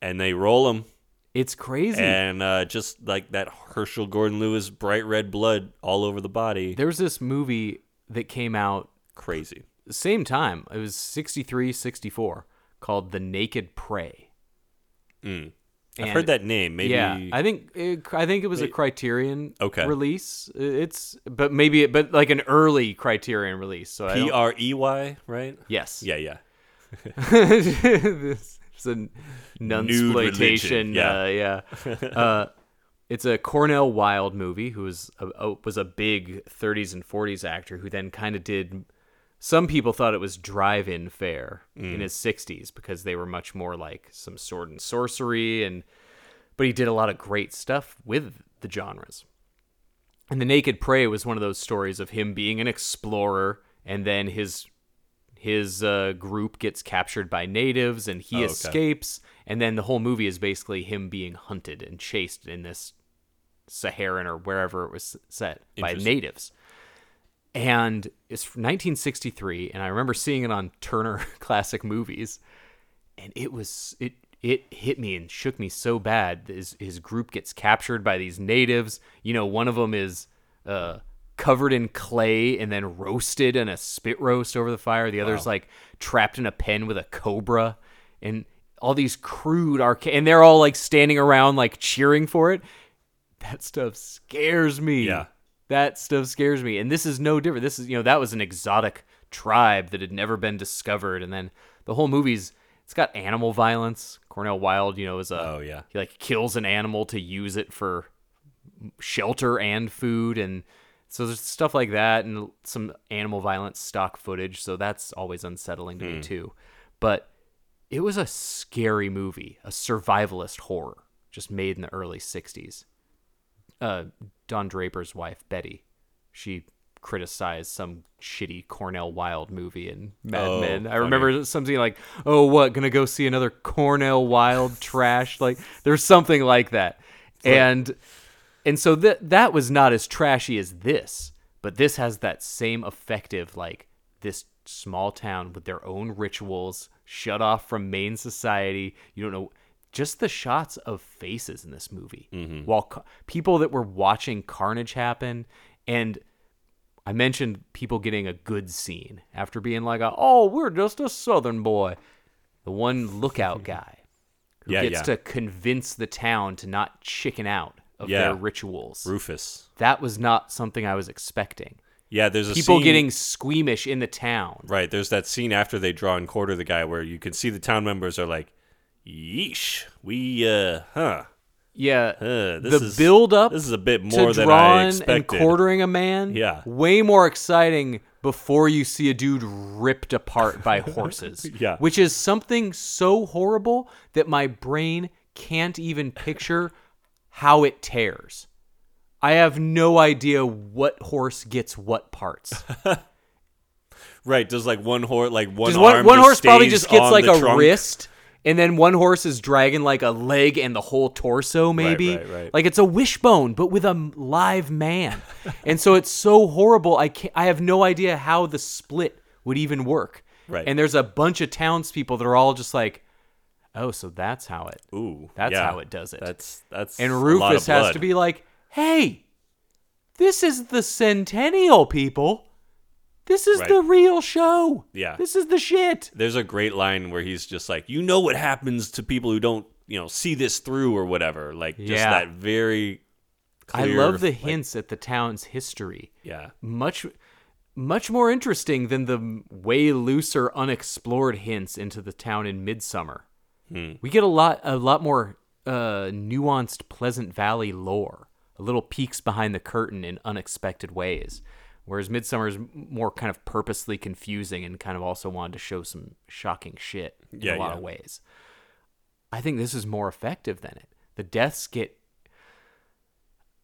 And they roll him, it's crazy and uh, just like that Herschell Gordon Lewis bright red blood all over the body, there was this movie that came out crazy. same time it was 63 64 called The Naked Prey I've And- heard that name. Maybe Yeah, I think it, I think it was a Criterion Okay. release. It's but maybe it, but like an early Criterion release. So I P R E Y, right? yes, Yeah, yeah. this is a nunsploitation. yeah. Uh, yeah. uh, It's a Cornel Wilde movie, who was a, a was a big 30s and 40s actor who then kind of did. Some people thought it was drive-in fare in his 60s because they were much more like some sword and sorcery, and but he did a lot of great stuff with the genres. And the Naked Prey was one of those stories of him being an explorer, and then his his uh, group gets captured by natives, and he Oh, okay. escapes. And then the whole movie is basically him being hunted and chased in this Saharan or wherever it was set by natives. And it's from 1963, and I remember seeing it on Turner Classic Movies, and it was it it hit me and shook me so bad. His his group gets captured by these natives. You know, one of them is uh, covered in clay and then roasted in a spit roast over the fire. The other's like trapped in a pen with a cobra, and all these crude arcade, and they're all like standing around like cheering for it. That stuff scares me. Yeah. That stuff scares me. And this is no different. This is, you know, that was an exotic tribe that had never been discovered. And then the whole movie's, it's got animal violence. Cornel Wilde, you know, is a, Oh, yeah. he like kills an animal to use it for shelter and food. And so there's stuff like that and some animal violence stock footage. So that's always unsettling to me too. But it was a scary movie, a survivalist horror, just made in the early 60s uh, Don Draper's wife, Betty, she criticized some shitty Cornel Wilde movie in Mad Oh, Men. I funny. remember something like, "Oh, what? Gonna go see another Cornel Wilde trash?" Like there's something like that, and and so that that was not as trashy as this, but this has that same effective like this small town with their own rituals, shut off from main society. You don't know just the shots of faces in this movie mm-hmm. while ca- people that were watching carnage happen and I mentioned people getting a good scene after being like, a, "Oh, we're just a Southern boy." The one lookout guy who Yeah, gets yeah. to convince the town to not chicken out of Yeah. their rituals. Rufus. That was not something I was expecting. Yeah, there's a People scene- getting squeamish in the town. Right, there's that scene after they draw and quarter the guy where you can see the town members are like, "Yeesh, we uh, huh, Yeah, uh this the is build up This is a bit more than I drawing and quartering a man. Yeah. way more exciting before you see a dude ripped apart by horses. Yeah. which is something so horrible that my brain can't even picture how it tears. I have no idea what horse gets what parts. Right, does like one horse, like one Just one, arm one horse probably just gets like a trunk. wrist, and then one horse is dragging like a leg and the whole torso, maybe. right, right. Like it's a wishbone, but with a live man. and so it's so horrible. I can't, I have no idea how the split would even work. Right. And there's a bunch of townspeople that are all just like, oh, so that's how it. Ooh, That's yeah, how it does it. That's that's and Rufus has to be like, hey, this is the Centennial people. This is Right. the real show. Yeah. This is the shit. There's a great line where he's just like, "You know what happens to people who don't, you know, see this through or whatever." Like just Yeah. that very. I love the like- hints at the town's history. Yeah, Much much more interesting than the way looser unexplored hints into the town in Midsommar. Hmm. We get a lot a lot more uh, nuanced Pleasant Valley lore, a little peeks behind the curtain in unexpected ways. Whereas Midsommar is more kind of purposely confusing and kind of also wanted to show some shocking shit in Yeah, a lot yeah. of ways. I think this is more effective than it. The deaths get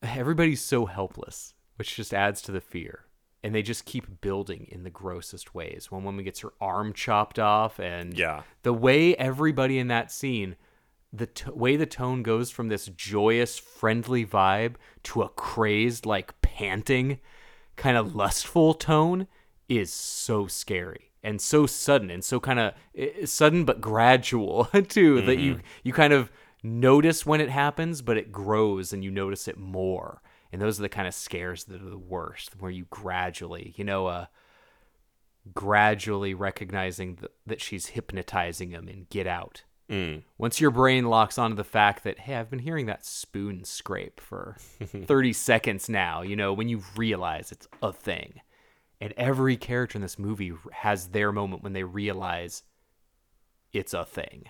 everybody's so helpless, which just adds to the fear. And they just keep building in the grossest ways. One woman gets her arm chopped off, and Yeah. the way everybody in that scene, the t- way the tone goes from this joyous, friendly vibe to a crazed, like panting, kind of lustful tone is so scary and so sudden and so kind of sudden but gradual too that you mm-hmm. you kind of notice when it happens but it grows and you notice it more and those are the kind of scares that are the worst where you gradually you know uh gradually recognizing th- that she's hypnotizing him and get out. Once your brain locks onto the fact that hey i've been hearing that spoon scrape for 30 seconds now you know when you realize it's a thing. And every character in this movie has their moment when they realize it's a thing.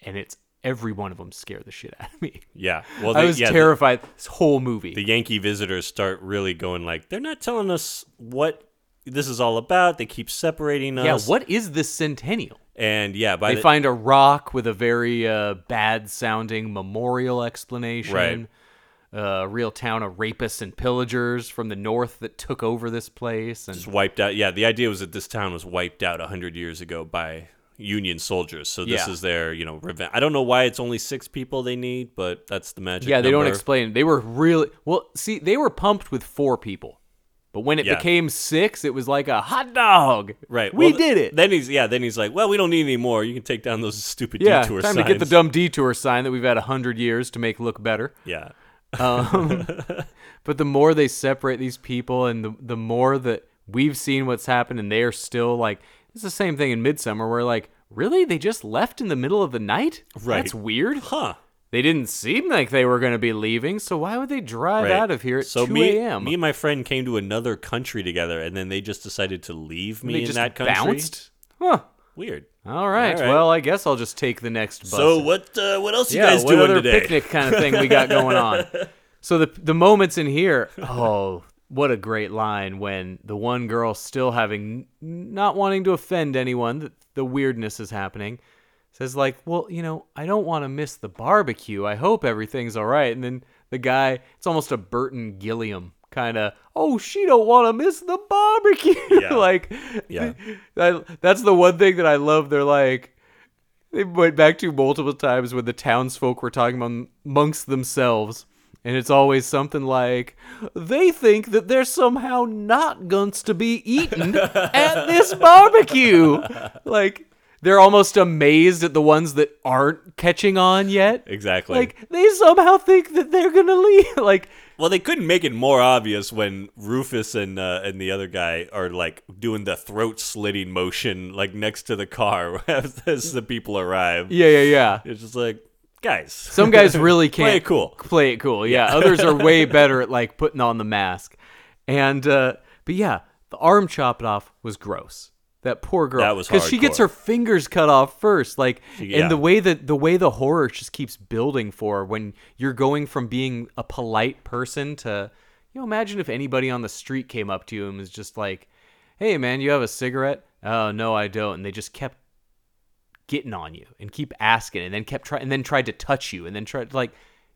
And it's every one of them scare the shit out of me. Yeah. Well, I was yeah, the- terrified this whole movie. the Yankee visitors start really going like they're not telling us what this is all about. They keep separating us. yeah, what is this centennial? And yeah, by They the, find a rock with a very uh, bad sounding memorial explanation. Right. A real town of rapists and pillagers from the north that took over this place. And just wiped out. Yeah, the idea was that this town was wiped out hundred years ago by Union soldiers. So this Yeah. is their you know revenge. I don't know why it's only six people they need, but that's the magic. yeah, they don't explain. They were really well. See, they were pumped with four people, but when it Yeah. became six, it was like a hot dog. Right, we well, did it. Then he's yeah. Then he's like, well, we don't need any more. You can take down those stupid yeah, detour time signs. to get the dumb detour sign that we've had a hundred years to make look better. Yeah, Um, but the more they separate these people, and the the more that we've seen what's happened, and they are still like it's the same thing in Midsommar. Where like, really, they just left in the middle of the night? Right. That's weird. huh? They didn't seem like they were going to be leaving, so why would they drive Right. out of here at so two me, a.m.? me and my friend came to another country together, and then they just decided to leave me in that country. bounced. Huh. Weird. All right. All right. Well, I guess I'll just take the next bus. So what? Uh, what else you yeah, guys what doing other today? picnic kind of thing we got going on? So the the moments in here, oh, what a great line when the one girl still having not wanting to offend anyone, that the weirdness is happening, says like, "Well, you know, I don't want to miss the barbecue. I hope everything's all right." And then the guy, it's almost a Burton Gilliam kind of, "Oh, she don't want to miss the barbecue." Yeah. like Yeah. That's the one thing that I love. They're like, they went back to multiple times when the townsfolk were talking among, amongst themselves. And it's always something like, they think that they're somehow not guns to be eaten at this barbecue. Like, they're almost amazed at the ones that aren't catching on yet. Exactly. Like, they somehow think that they're going to leave. Like, Well, they couldn't make it more obvious when Rufus and uh, and the other guy are like doing the throat slitting motion like next to the car as, as the people arrive. yeah, yeah, yeah. It's just like, guys. Some guys really can't Play it cool. Play it cool. Yeah. Others are way better at like putting on the mask. And uh but yeah, the arm chopped off was gross. That poor girl. That was because she gets her fingers cut off first. Like She- yeah. and the way that the way the horror just keeps building for when you're going from being a polite person to you know, imagine if anybody on the street came up to you and was just like, Hey man, you have a cigarette? Oh no, I don't. And they just kept getting on you and keep asking and then kept trying and then tried to touch you and then tried like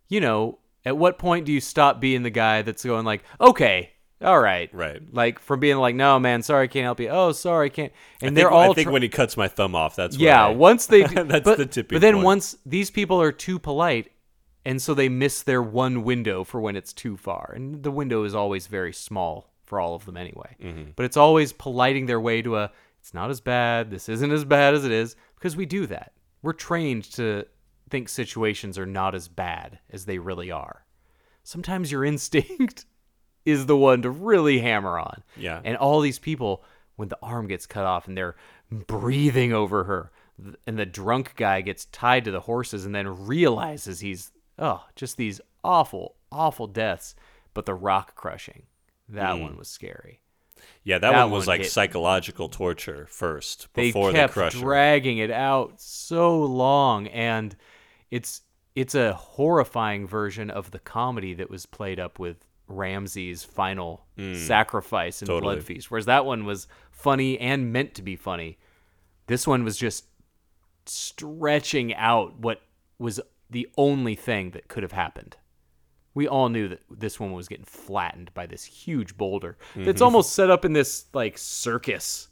you know at what point do you stop being the guy that's going like okay all right Right. like from being like no man sorry i can't help you oh sorry i can't and I think, they're all I think tr- when he cuts my thumb off, that's yeah I- once they do, That's but, the tipping but then point. once these people are too polite and so they miss their one window for when it's too far and the window is always very small for all of them anyway Mm-hmm. but it's always politing their way to a it's not as bad this isn't as bad as it is because we do that we're trained to think situations are not as bad as they really are sometimes your instinct is the one to really hammer on. Yeah. And all these people, when the arm gets cut off and they're breathing over her, and the drunk guy gets tied to the horses and then realizes he's, oh, just these awful, awful deaths. But the rock crushing, that hmm. one was scary. Yeah, that, that one was one like hit psychological torture first before They kept the crushing. dragging it out so long, and it's it's a horrifying version of the comedy that was played up with Ramses' final sacrifice in Mm. totally. Blood Feast. Whereas that one was funny and meant to be funny. This one was just stretching out what was the only thing that could have happened. We all knew that this one was getting flattened by this huge boulder that's Mm-hmm. almost set up in this like circus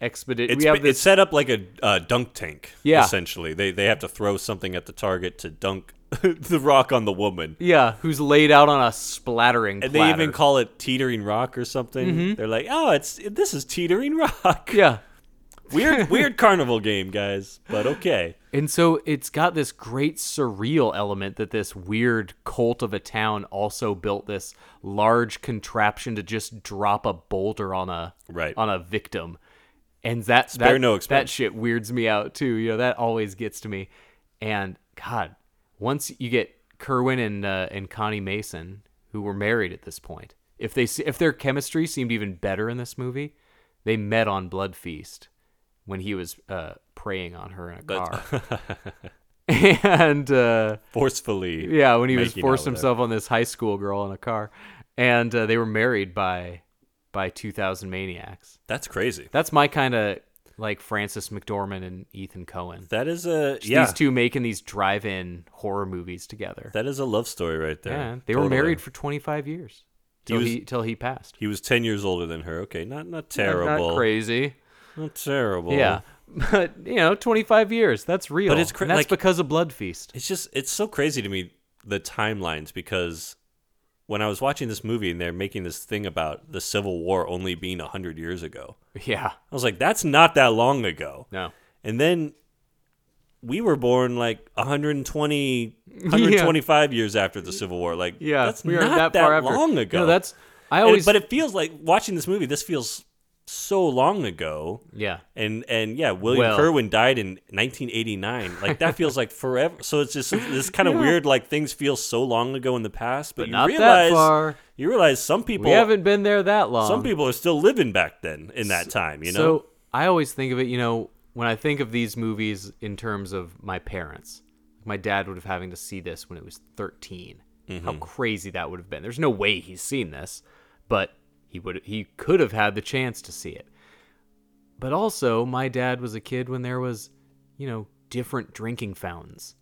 expedition. It's, have it's set up like a uh, dunk tank. Yeah. essentially, they they have to throw something at the target to dunk the rock on the woman. yeah, who's laid out on a splattering And platter. they even call it teetering rock or something. They're like, oh, it's this is teetering rock. Mm-hmm. yeah. Weird, weird carnival game, guys. But okay. And so it's got this great surreal element that this weird cult of a town also built this large contraption to just drop a boulder on a Right. on a victim. And that Spare that, no that shit weirds me out too. You know, that always gets to me. And God, once you get Kerwin and uh, and Connie Mason, who were married at this point, if they if their chemistry seemed even better in this movie, they met on Blood Feast when he was uh, preying on her in a car. and uh, Forcefully. yeah, when he was forced himself on this high school girl in a car, and uh, they were married by by 2000 Maniacs. That's crazy. That's my kind of like Frances McDormand and Ethan Coen. That is a Just yeah. These two making these drive-in horror movies together. That is a love story right there. yeah, they were married for 25 years till was- he, till he passed. He was ten years older than her. Okay, not not Not- terrible. Not crazy. Not terrible. Yeah. But, you know, 25 years. That's real. But it's cra- and that's like- because of Blood Feast. It's just it's so crazy to me the timelines because when I was watching this movie and they're making this thing about the Civil War only being hundred years ago, Yeah. I was like, that's not that long ago. No. And then we were born like 120, 125 years after the Civil War. Like, Yeah. that's we not are that, that far after. long ago. No, that's. I And it- always. but it feels like watching this movie. This feels so long ago. yeah. And and yeah, William Well- Kerwin died in 1989. Like that feels like forever. So it's just this kind of Yeah. weird. Like things feel so long ago in the past, but, But you not that realize far. you realize some people We haven't been there that long. some people are still living back then in that time. You know, So I always think of it, you know, when I think of these movies in terms of my parents. My dad would have having to see this when it was 13. How mm-hmm. crazy that would have been. There's no way he's seen this, but he would he could have had the chance to see it. But also, my dad was a kid when there was, you know, different drinking fountains.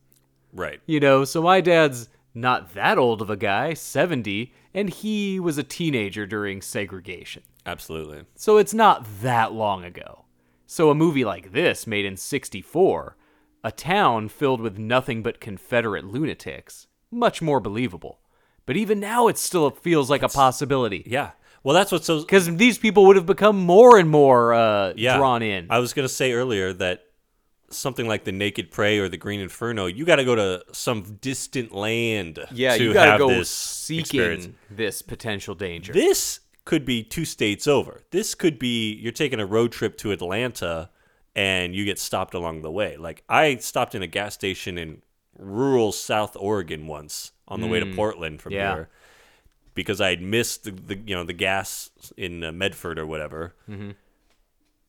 right? You know, so my dad's not that old of a guy, 70, and he was a teenager during segregation. Absolutely. So it's not that long ago. So a movie like this, made in 64, a town filled with nothing but Confederate lunatics, much more believable. But even now, it still feels like a possibility. Yeah. Well, that's what's so Because these people would have become more and more uh, yeah. drawn in. I was gonna say earlier that something like the Naked Prey or the Green Inferno, you got to go to some distant land. yeah, to you gotta have go this seeking experience. this potential danger. This could be two states over. This could be you're taking a road trip to Atlanta and you get stopped along the way. Like I stopped in a gas station in rural South Oregon once on the way to Portland from Mm. Yeah. here because I had missed the, the you know the gas in uh, Medford or whatever.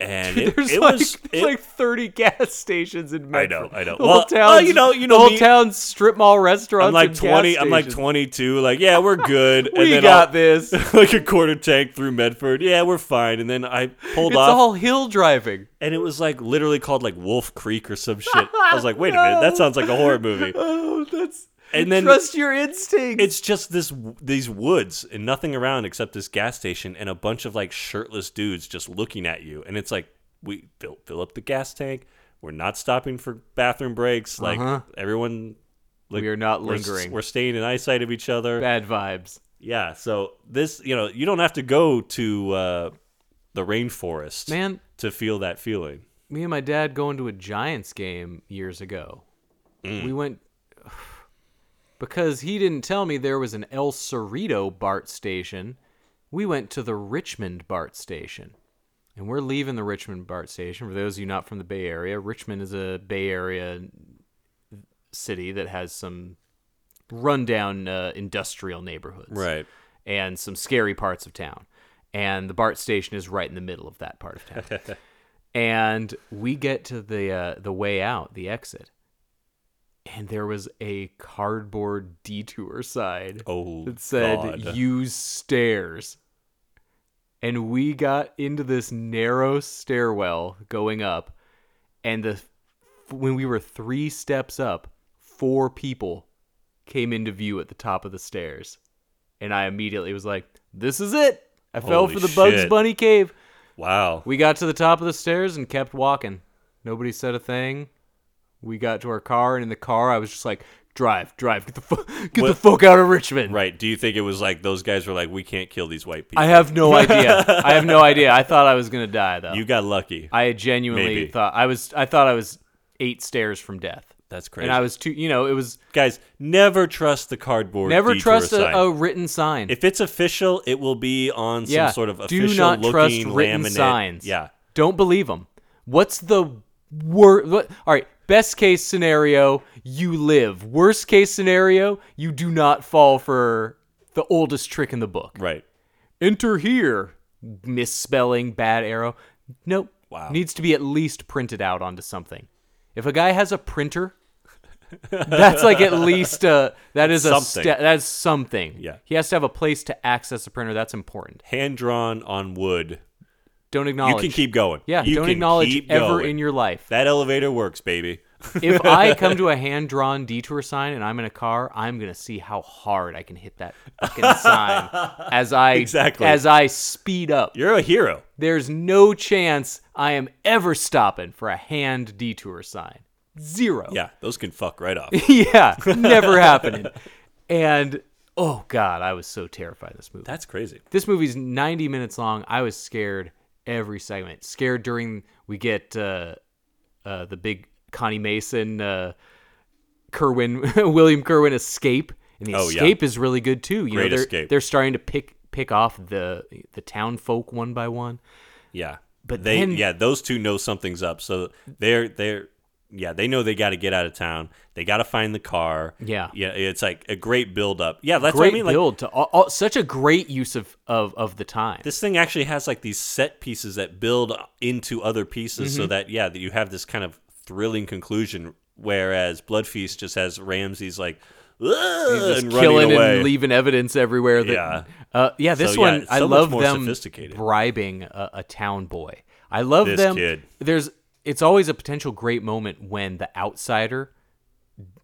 And it, there's it like, was there's it- like 30 gas stations in I Medford. know, I know. The Well, whole town, well, you know- you know the whole me- town's strip mall restaurants. I'm like and gas 20 I'm like 22 like yeah we're good and We then got I'll- this. like a quarter tank through Medford yeah we're fine and then I pulled It's off It's all hill driving. and it was like literally called like Wolf Creek or some shit. I was like, wait a minute, that sounds like a horror movie. Oh, that's. And then trust your instincts. it's just this these woods and nothing around except this gas station and a bunch of like shirtless dudes just looking at you. And it's like we fill fill up the gas tank. We're not stopping for bathroom breaks. Like Uh-huh. everyone. Like, We are not we're lingering. We're, staying in eyesight of each other. bad vibes. Yeah. So this, you know, you don't have to go to uh, the rainforest Man, to feel that feeling. me and my dad going to a Giants game years ago. Mm. We went because he didn't tell me there was an El Cerrito BART station. We went to the Richmond BART station. And we're leaving the Richmond BART station. For those of you not from the Bay Area, Richmond is a Bay Area city that has some rundown uh, industrial neighborhoods Right. and some scary parts of town. And the BART station is right in the middle of that part of town. and we get to the uh, the way out, the exit, and there was a cardboard detour sign Oh, that said God. "Use stairs." And we got into this narrow stairwell going up, and the when we were three steps up, four people came into view at the top of the stairs, and I immediately was like, "This is it." I fell Holy for the Bugs. Bunny cave. Wow. We got to the top of the stairs and kept walking. Nobody said a thing. We got to our car, and in the car, I was just like, "Drive, drive, get the fu- get the fuck out of Richmond." Right. Do you think it was like those guys were like, we can't kill these white people? I have no idea. I have no idea. I thought I was gonna die though. You got lucky. I genuinely Maybe. thought I was. I thought I was eight stairs from death, That's crazy. and I was too. You know, it was guys, never trust the cardboard. never trust a, a written sign. If it's official, it will be on some yeah, sort of official do not looking trust written laminate. signs. Yeah. don't believe them. What's the word? What, all right, best case scenario, you live. Worst case scenario, you do not fall for the oldest trick in the book. Right. Enter here. Misspelling, bad arrow. Nope. Wow. Needs to be at least printed out onto something. If a guy has a printer That's like at least a that is a Something. that's something. Yeah. He has to have a place to access a printer. That's important. Hand drawn on wood. Don't acknowledge. You can keep going. Yeah, You don't acknowledge ever going. in your life. That elevator works, baby. if I come to a hand drawn detour sign and I'm in a car, I'm gonna see how hard I can hit that fucking sign as I Exactly. as I speed up. You're a hero. There's no chance I am ever stopping for a hand detour sign. Zero. Yeah, those can fuck right off. yeah, never happening. And oh god, I was so terrified of this movie. That's crazy. This movie's 90 minutes long. I was scared every segment. Scared during we get uh, uh, the big Connie Mason, uh, Kerwin, William Kerwin escape, and the Oh, yeah. escape is really good too. You Great know, they're, escape. They're starting to pick pick off the the town folk one by one. Yeah. But they then- yeah, those two know something's up. So they're they're yeah, they know they got to get out of town. They got to find the car. Yeah. Yeah, it's like a great build up. Yeah, that's great what I mean like build to all, all, such a great use of of of the time. this thing actually has like these set pieces that build into other pieces Mm-hmm. so that yeah, that you have this kind of thrilling conclusion whereas Blood Feast just has Ramses' like and killing away. and leaving evidence everywhere. That, Yeah. uh, yeah. This So, one, I so much love them bribing a, a town boy. I love This them. kid. There's, it's always a potential great moment when the outsider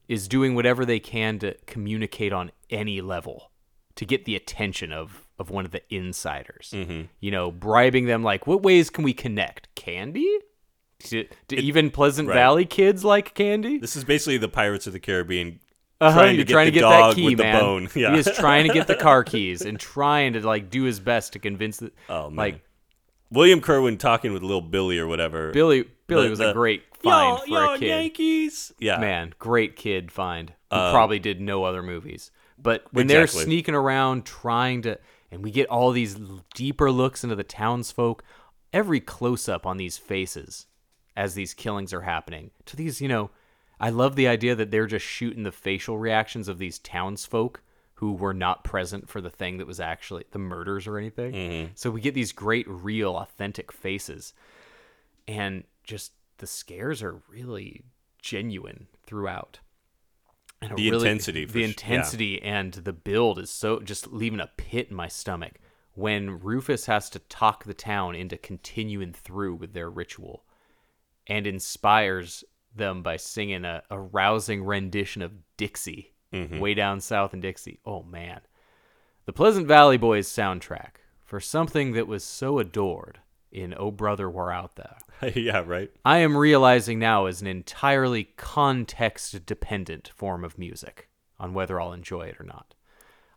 is doing whatever they can to communicate on any level to get the attention of of one of the insiders. Mm-hmm. You know, bribing them like, what ways can we connect? Candy. Do, do even Pleasant right. Valley kids like candy? This is basically the Pirates of the Caribbean Uh-huh, trying to you're get trying to get that key, man. Yeah. He is trying to get the car keys and trying to like do his best to convince the Oh, man. like William Kerwin talking with little Billy or whatever. Billy. Billy The- was the- a great find yo, for yo, a kid. Yankees. Yeah, Man, great kid find. Who Um, probably did no other movies. But when they're sneaking around trying to, and we get all these deeper looks into the townsfolk, every close up on these faces as these killings are happening. To these, you know, I love the idea that they're just shooting the facial reactions of these townsfolk who were not present for the thing that was actually the murders or anything. Mm-hmm. So we get these great, real, authentic faces and just the scares are really genuine throughout. And The really- intensity, the sh- yeah. intensity, and the build is so just leaving a pit in my stomach when Rufus has to talk the town into continuing through with their ritual, and inspires them by singing a, a rousing rendition of Dixie, Mm-hmm. way down south in Dixie. Oh man, the Pleasant Valley Boys soundtrack for something that was so adored in "Oh Brother, Where Art Thou." yeah, right. I am realizing now is an entirely context dependent form of music on whether I'll enjoy it or not.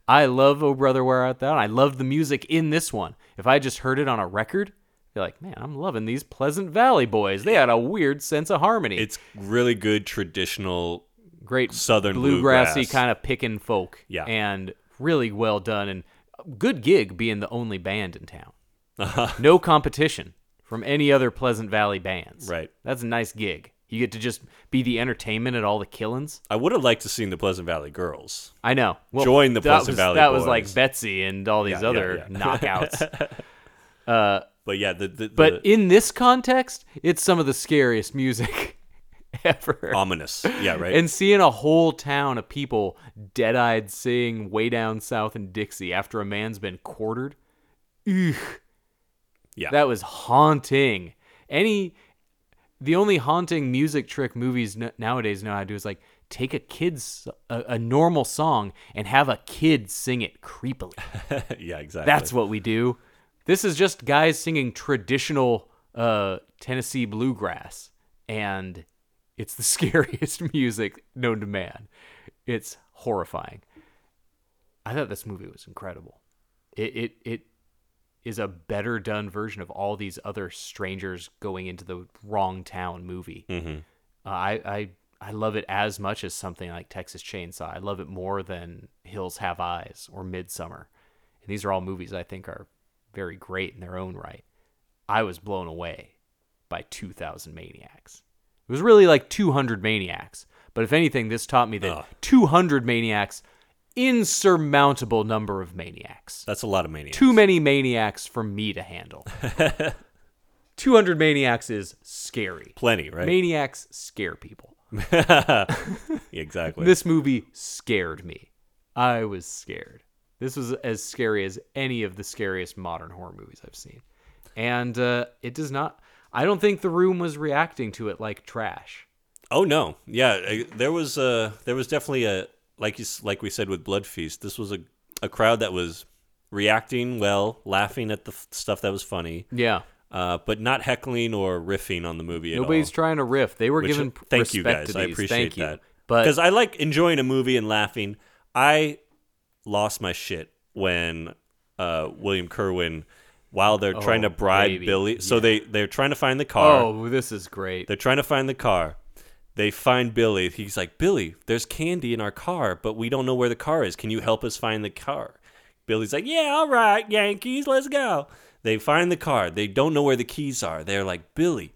I love Oh Brother Where Art Thou. I love the music in this one. If I just heard it on a record, I'd be like, man, I'm loving these Pleasant Valley boys. They had a weird sense of harmony. It's really good traditional. great Southern bluegrassy bluegrass. kind of picking folk. Yeah. And really well done and good gig being the only band in town. Uh-huh. No competition from any other Pleasant Valley bands. Right. That's a nice gig. You get to just be the entertainment at all the killings. I would have liked to seen the Pleasant Valley Girls. I know. Well, Join the Pleasant was, Valley That was like Betsy and all these Yeah, yeah, other yeah. knockouts. Uh, but yeah, the, the, but in this context, it's some of the scariest music ever. ominous. Yeah, right. And seeing a whole town of people dead eyed seeing way down south in Dixie after a man's been quartered. Ugh. Yeah, That was haunting. Any, the only haunting music trick movies n- nowadays know how to do is like take a kid's, a, a normal song and have a kid sing it creepily. yeah, exactly. That's what we do. This is just guys singing traditional uh, Tennessee bluegrass, and it's the scariest music known to man. It's horrifying. I thought this movie was incredible. It it it is a better done version of all these other strangers going into the wrong town movie. Mhm. Uh, I I I love it as much as something like Texas Chainsaw. I love it more than Hills Have Eyes or Midsommar. And these are all movies I think are very great in their own right. I was blown away by 2000 Maniacs. It was really like 200 Maniacs. But if anything, this taught me that Ugh. 200 Maniacs, insurmountable number of maniacs. That's a lot of maniacs. Too many maniacs for me to handle. 200 maniacs is scary. Plenty, right? Maniacs scare people. exactly. This movie scared me. I was scared. This was as scary as any of the scariest modern horror movies I've seen. And uh, it does not. I don't think the room was reacting to it like trash. Oh no, yeah, there was uh there was definitely a like you like we said with Blood Feast. This was a a crowd that was reacting well, laughing at the f- stuff that was funny, Yeah. uh, but not heckling or riffing on the movie at Nobody's all. trying to riff. They were Which- giving thank you guys. I appreciate Thank that But because I like enjoying a movie and laughing. I lost my shit when uh, William Kerwin, while they're trying to Oh, bribe baby. Billy, so Yeah. they they're trying to find the car. oh, this is great. They're trying to find the car. They find Billy. He's like, Billy, there's candy in our car, but we don't know where the car is. Can you help us find the car? Billy's like, Yeah, all right, Yankees, let's go. They find the car. They don't know where the keys are. They're like, Billy,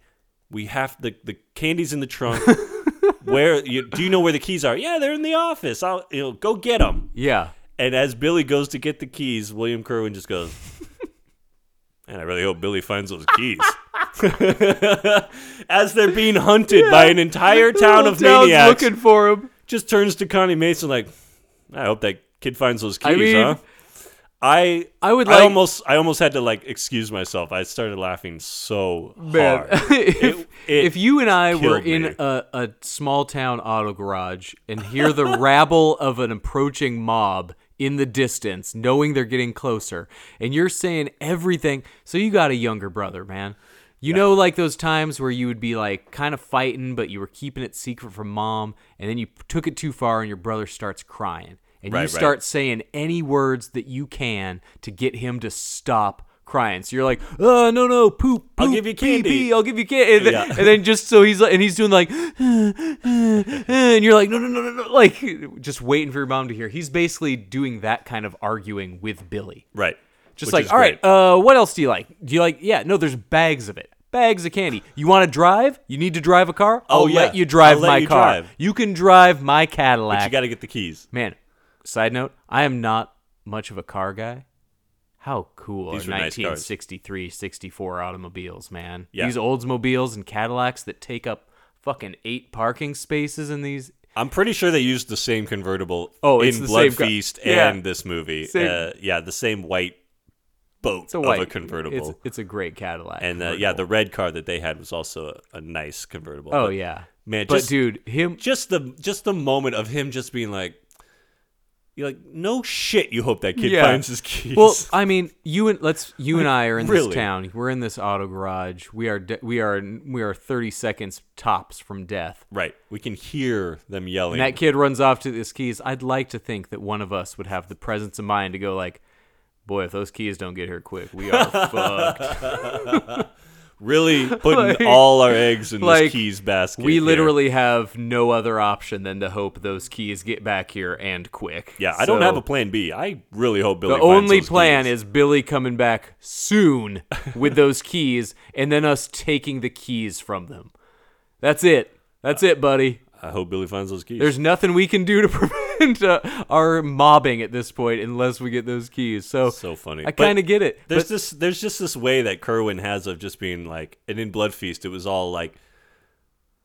we have the the candy's in the trunk. where you, do you know where the keys are? Yeah, they're in the office. I'll you know go get them. yeah. And as Billy goes to get the keys, William Kerwin just goes, Man, I really hope Billy finds those keys. as they're being hunted by an entire town of maniacs, looking for him. just turns to Connie Mason like, I hope that kid finds those keys, I mean, huh? I I would I like- almost I almost had to like excuse myself. I started laughing so Man, hard. if, It- it if you and I were killed in a, a small town auto garage and hear the rabble of an approaching mob in the distance, knowing they're getting closer, and you're saying everything, so you got a younger brother, man. You know, like those times where you would be like kind of fighting, but you were keeping it secret from mom, and then you took it too far, and your brother starts crying, and Right, you right. start saying any words that you can to get him to stop crying. So you're like, oh no no poop, I'll give you pee, candy." pee, I'll give you candy, and then, Yeah. and then just so he's like, and he's doing like, and you're like, no no no no no, like just waiting for your mom to hear. He's basically doing that kind of arguing with Billy. right. Just Which like, all right, great. uh, what else do you like? Do you like? Yeah, no, there's bags of it. Bags of candy. You want to drive? You need to drive a car? I'll Oh, yeah. let you drive let my you car. drive. You can drive my Cadillac. But you got to get the keys. Man, side note, I am not much of a car guy. How cool These are were nice 1963, 64 automobiles, man. Yeah. These Oldsmobiles and Cadillacs that take up fucking eight parking spaces in these. I'm pretty sure they used the same convertible Oh, it's in Blood Feast Yeah. and this movie. Uh, yeah, the same white boat It's a white of a convertible. It's, it's a great Cadillac. and uh, yeah, the red car that they had was also a, a nice convertible. Oh But, yeah, man, But just- dude, him. just the just the moment of him just being like, you're like, no shit. You hope that kid Yeah. finds his keys. Well, I mean, you and let's you and I are in really? this town. We're in this auto garage. We are de- we are we are 30 seconds tops from death. right, we can hear them yelling. And that kid runs off to his keys. I'd like to think that one of us would have the presence of mind to go like, "Boy, if those keys don't get here quick, we are fucked." really putting Like- all our eggs in like, this keys basket. we here. literally have no other option than to hope those keys get back here and quick. Yeah, I don't have a plan B. I really hope Billy. The only plan keys. is Billy coming back soon with those keys, and then us taking the keys from them. That's it. That's it, buddy. I hope Billy finds those keys. There's nothing we can do to prevent uh, our mobbing at this point unless we get those keys. So, so funny. I kind of get it. There's but- this. There's just this way that Kerwin has of just being like, and in Blood Feast, it was all like,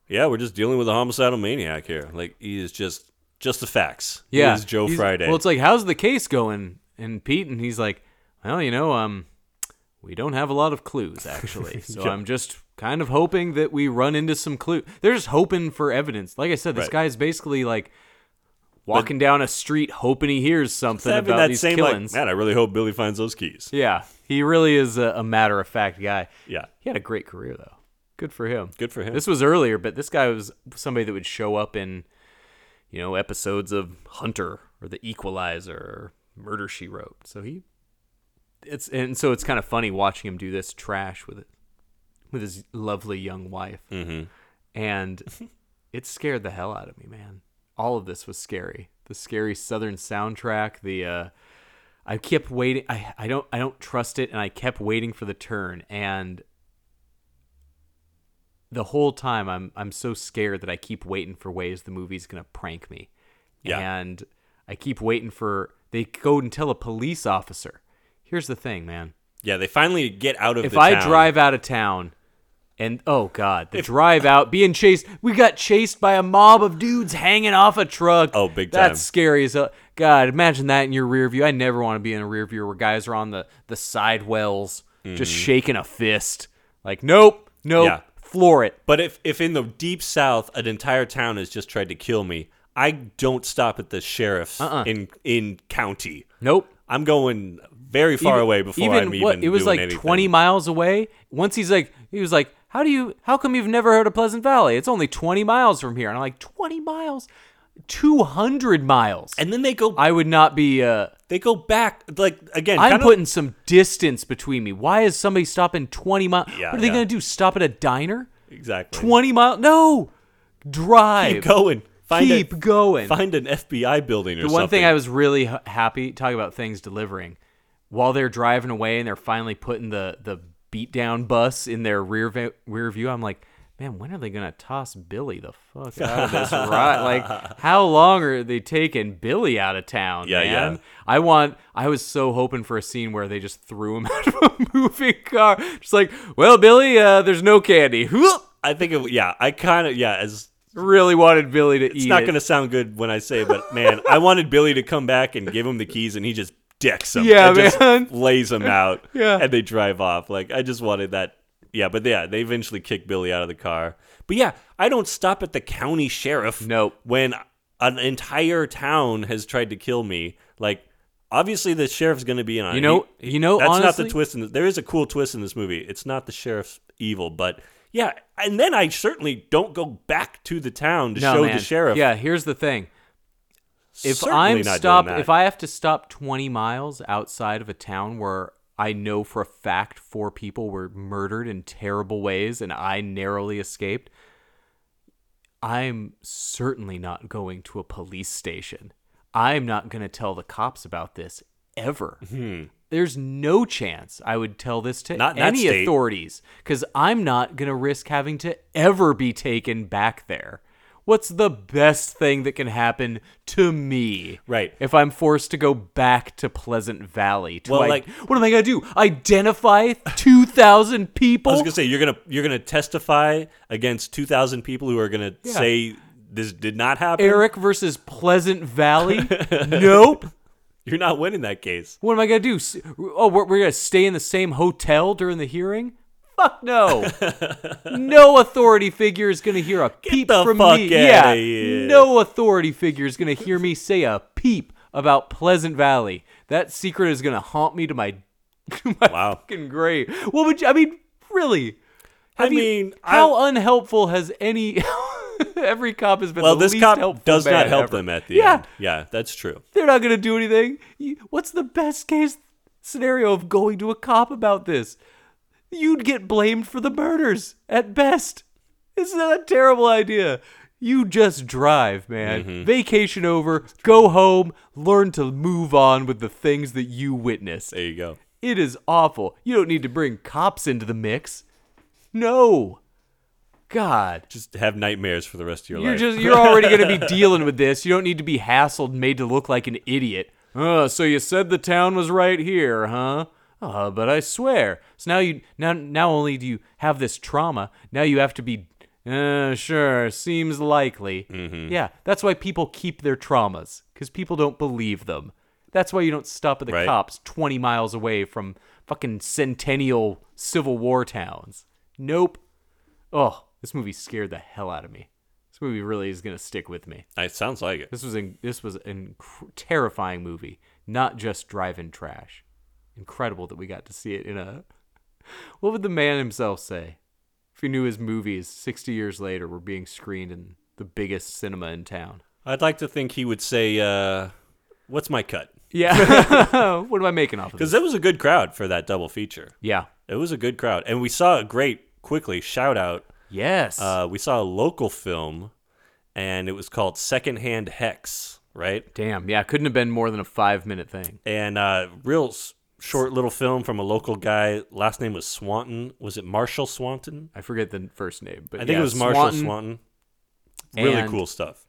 yeah, we're just dealing with a homicidal maniac here. Like he is just just the facts. yeah, he Joe he's- Friday. Well, it's like, how's the case going? And Pete, and he's like, well, you know, um, we don't have a lot of clues actually. So Yeah. I'm just kind of hoping that we run into some clue. They're just hoping for evidence. Like I said, this Right. is basically like walking down a street hoping he hears something about that these same killings. like, man, I really hope Billy finds those keys. yeah, he really is a, a matter of fact guy. Yeah, He had a great career though. Good for him. good for him. This was earlier, but this guy was somebody that would show up in, you know, episodes of Hunter or The Equalizer or Murder She Wrote. So he, it's and so it's kind of funny watching him do this trash with it, with his lovely young wife, mm-hmm. and it scared the hell out of me, man. All of this was scary. The scary Southern soundtrack, the. uh I kept waiting. I, I don't I don't trust it, and I kept waiting for the turn. And the whole time, I'm I'm so scared that I keep waiting for ways the movie's gonna prank me. Yeah. And I keep waiting for they go and tell a police officer. Here's the thing, man. Yeah, they finally get out of. If I town. drive out of town, And oh god, the drive out, being chased. We got chased by a mob of dudes hanging off a truck. Oh, big time. That's scary as a God. Imagine that in your rear view. I never want to be in a rear view where guys are on the the side wells, just shaking a fist. Like, nope, nope, Mm-hmm. Yeah. floor it. But if if in the deep south an entire town has just tried to kill me, I don't stop at the sheriff's Uh-uh. in in county. Nope. I'm going very far away before I'm even what, it was doing like anything. 20 miles away once he's like he was like how do you how come you've never heard of pleasant valley? It's only 20 miles from here. And i'm like 20 miles? 200 miles. And then they go i would not be uh they go back like again. i'm kinda- putting some distance between me. Why is somebody stopping 20 miles Yeah, what are they yeah. gonna do? Stop at a diner? Exactly. 20 miles no! Drive. Keep going. Find keep a, going. Find an FBI building or the something. The one thing I was really happy talking about things delivering while they're driving away and they're finally putting the the beat down bus in their rear va- rear view. I'm like, man, when are they gonna toss Billy the fuck out of this ride? Like, how long are they taking Billy out of town? Yeah, man? yeah. I want. I was so hoping for a scene where they just threw him out of a moving car. Just like, well, Billy, uh, there's no candy. I think it, yeah, I kind of yeah, as Really wanted Billy to it's eat not it. going to sound good when I say, it, but man, I wanted Billy to come back and give him the keys, and he just decks him. Yeah, man. lays him out. Yeah. and they drive off. Like I just wanted that. Yeah, but yeah, they eventually kick Billy out of the car. But yeah, I don't stop at the county sheriff. Nope. When an entire town has tried to kill me, like. Obviously, the sheriff's going to be on. You know- He- you know, that's not the twist. In the, there is a cool twist in this movie. It's not the sheriff's evil, but yeah. And then I certainly don't go back to the town to no, show man. the sheriff. Yeah, here's the thing. If Certainly I'm if I have to stop 20 miles outside of a town where I know for a fact four people were murdered in terrible ways and I narrowly escaped, I'm certainly not going to a police station. I'm not going to tell the cops about this ever. There's no chance I would tell this to. Not any authorities because I'm not going to risk having to ever be taken back there. What's the best thing that can happen to me? Right. If I'm forced to go back to Pleasant Valley, to Well, I- like- what am I gonna do? Identify two thousand people? I was gonna say you're gonna you're gonna testify against two thousand people who are gonna Yeah. say this did not happen. Eric versus Pleasant Valley? nope. you're not winning that case. What am I gonna do? Oh, we're, we're gonna stay in the same hotel during the hearing? Fuck no. no authority figure is gonna hear a peep the from fuck me. yeah, here. no authority figure is gonna hear me say a peep about Pleasant Valley. That secret is gonna haunt me to my, to my Wow. fucking grave. What would you? I mean, really? I Have you- mean, how unhelpful has any? Every cop has been. Well, this cop does not help ever. them at the yeah, end. Yeah, that's true. they're not going to do anything. What's the best case scenario of going to a cop about this? You'd get blamed for the murders at best. Isn't that a terrible idea? You just drive, man. Mm-hmm. Vacation over, go home, learn to move on with the things that you witness. There you go. It is awful. You don't need to bring cops into the mix. No. God. Just have nightmares for the rest of your You're life. just you're already going to be dealing with this. You don't need to be hassled and made to look like an idiot. Uh, so you said the town was right here, huh? Uh, but I swear. So now you now now only do you have this trauma, now you have to be uh sure, seems likely. Mm-hmm. Yeah, that's why people keep their traumas cuz people don't believe them. That's why you don't stop at the Right. cops 20 miles away from fucking centennial Civil War towns. Nope. Oh, this movie scared the hell out of me. This movie really is gonna stick with me. it sounds like it. This was an this was an inc- terrifying movie, not just drive-in trash. Incredible that we got to see it in a. What would the man himself say if he knew his movies 60 years later were being screened in the biggest cinema in town? I'd like to think he would say, uh, "What's my cut?" Yeah. what am I making off of Because it was a good crowd for that double feature. Yeah. It was a good crowd, and we saw a great quickly shout out. Yes. Uh, we saw a local film, and it was called Secondhand Hex, right? Damn. Yeah. Couldn't have been more than a five-minute thing. And uh, real s- short little film from a local guy. Last name was Swanton. Was it Marshall Swanton? I forget the first name, but I think yeah, it was Marshall Swanton, Swanton. Really and- cool stuff.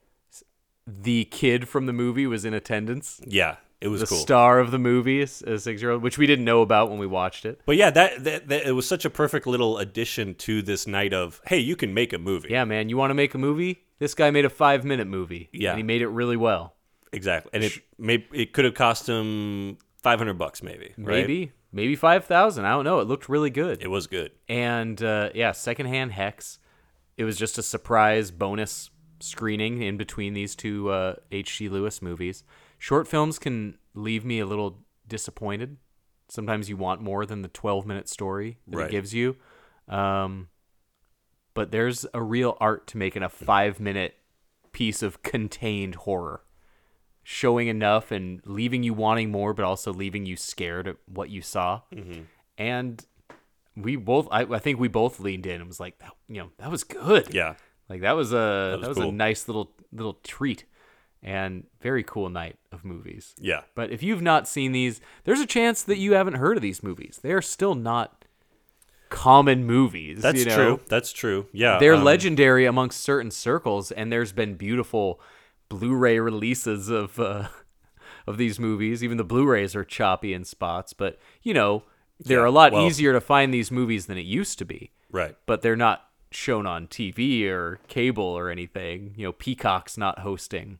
The kid from the movie was in attendance. Yeah, It was the cool. star of the movie, as a six year old, which we didn't know about when we watched it. But yeah, that, that, that it was such a perfect little addition to this night of hey, you can make a movie. Yeah, man, you want to make a movie? This guy made a five minute movie. Yeah. and he made it really well. exactly. And it may it could have cost him five hundred bucks, maybe. right? Maybe, maybe five thousand. I don't know. It looked really good. it was good. and uh, yeah, secondhand hex. It was just a surprise bonus screening in between these two uh, H.G. Lewis movies. Short films can leave me a little disappointed. Sometimes you want more than the 12 minute story that Right. it gives you. Um, but there's a real art to making a five minute piece of contained horror, showing enough and leaving you wanting more, but also leaving you scared at what you saw. And we both, I, I think we both leaned in and was like, that, you know, that was good. Yeah. Like that was a that was was, cool. a nice little little treat and very cool night of movies. Yeah. But if you've not seen these, there's a chance that you haven't heard of these movies. They are still not common movies. That's you know? true. That's true. Yeah. They're um, legendary amongst certain circles, and there's been beautiful Blu-ray releases of uh, of these movies. Even the Blu-rays are choppy in spots, but you know they're Yeah, a lot well- easier to find these movies than it used to be Right. but they're not shown on TV or cable or anything. You know, Peacock's not hosting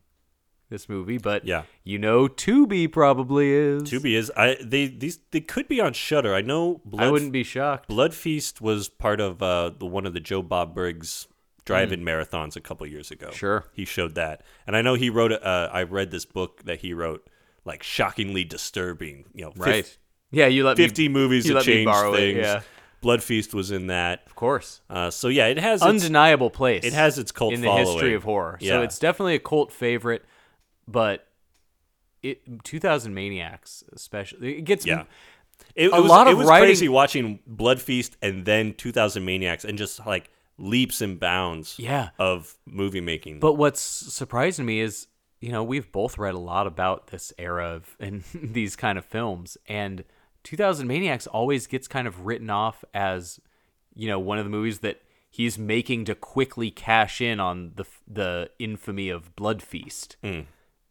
this movie, but Yeah. you know, Tubi probably is. Tubi is I they these they could be on Shudder. I know Blood I wouldn't be shocked. Blood Feast was part of uh, the one of the Joe Bob Briggs drive-in marathons a couple years ago. Mm. Sure. he showed that, and I know he wrote. a- Uh, I read this book that he wrote, like shockingly disturbing. You know, Right. Yeah, you let Fifty me, movies that let me it, things. yeah. Blood Feast was in that. Of course. Uh, so yeah, it has its, Undeniable place. it has its cult in the following. history of horror. Yeah. So it's definitely a cult favorite, but it 2000 Maniacs especially it gets Yeah. It, it A was, lot it was writing- crazy watching Blood Feast and then 2000 Maniacs and just like leaps and bounds Yeah. of movie making. But what's surprising me is, you know, we've both read a lot about this era of and these kind of films, and 2000 Maniacs always gets kind of written off as, you know, one of the movies that he's making to quickly cash in on the the infamy of Blood Feast. Hmm.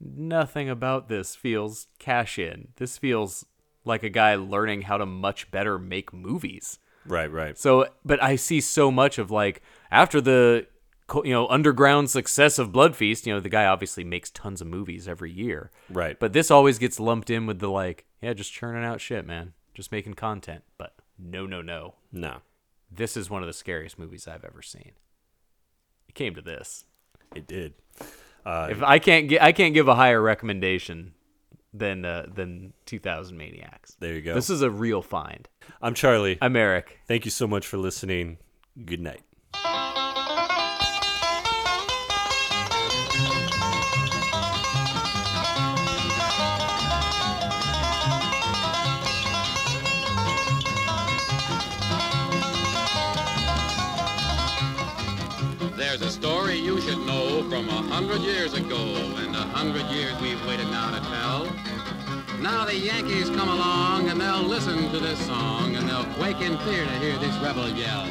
Nothing about this feels cash in. This feels like a guy learning how to much better make movies. Right, right. So, but I see so much of like after the you know underground success of Blood Feast, you know the guy obviously makes tons of movies every year, Right. But this always gets lumped in with the like, yeah, just churning out shit, man, just making content. But no, no, no, No, this is one of the scariest movies I've ever seen. It came to this. it did. Uh, if I can't get, I can't give a higher recommendation than uh, than 2000 Maniacs. There you go. This is a real find. I'm Charlie. I'm Eric. Thank you so much for listening. Good night. Now the Yankees come along and they'll listen to this song, and they'll quake in fear to hear this rebel yell.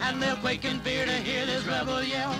And they'll quake in fear to hear this rebel yell.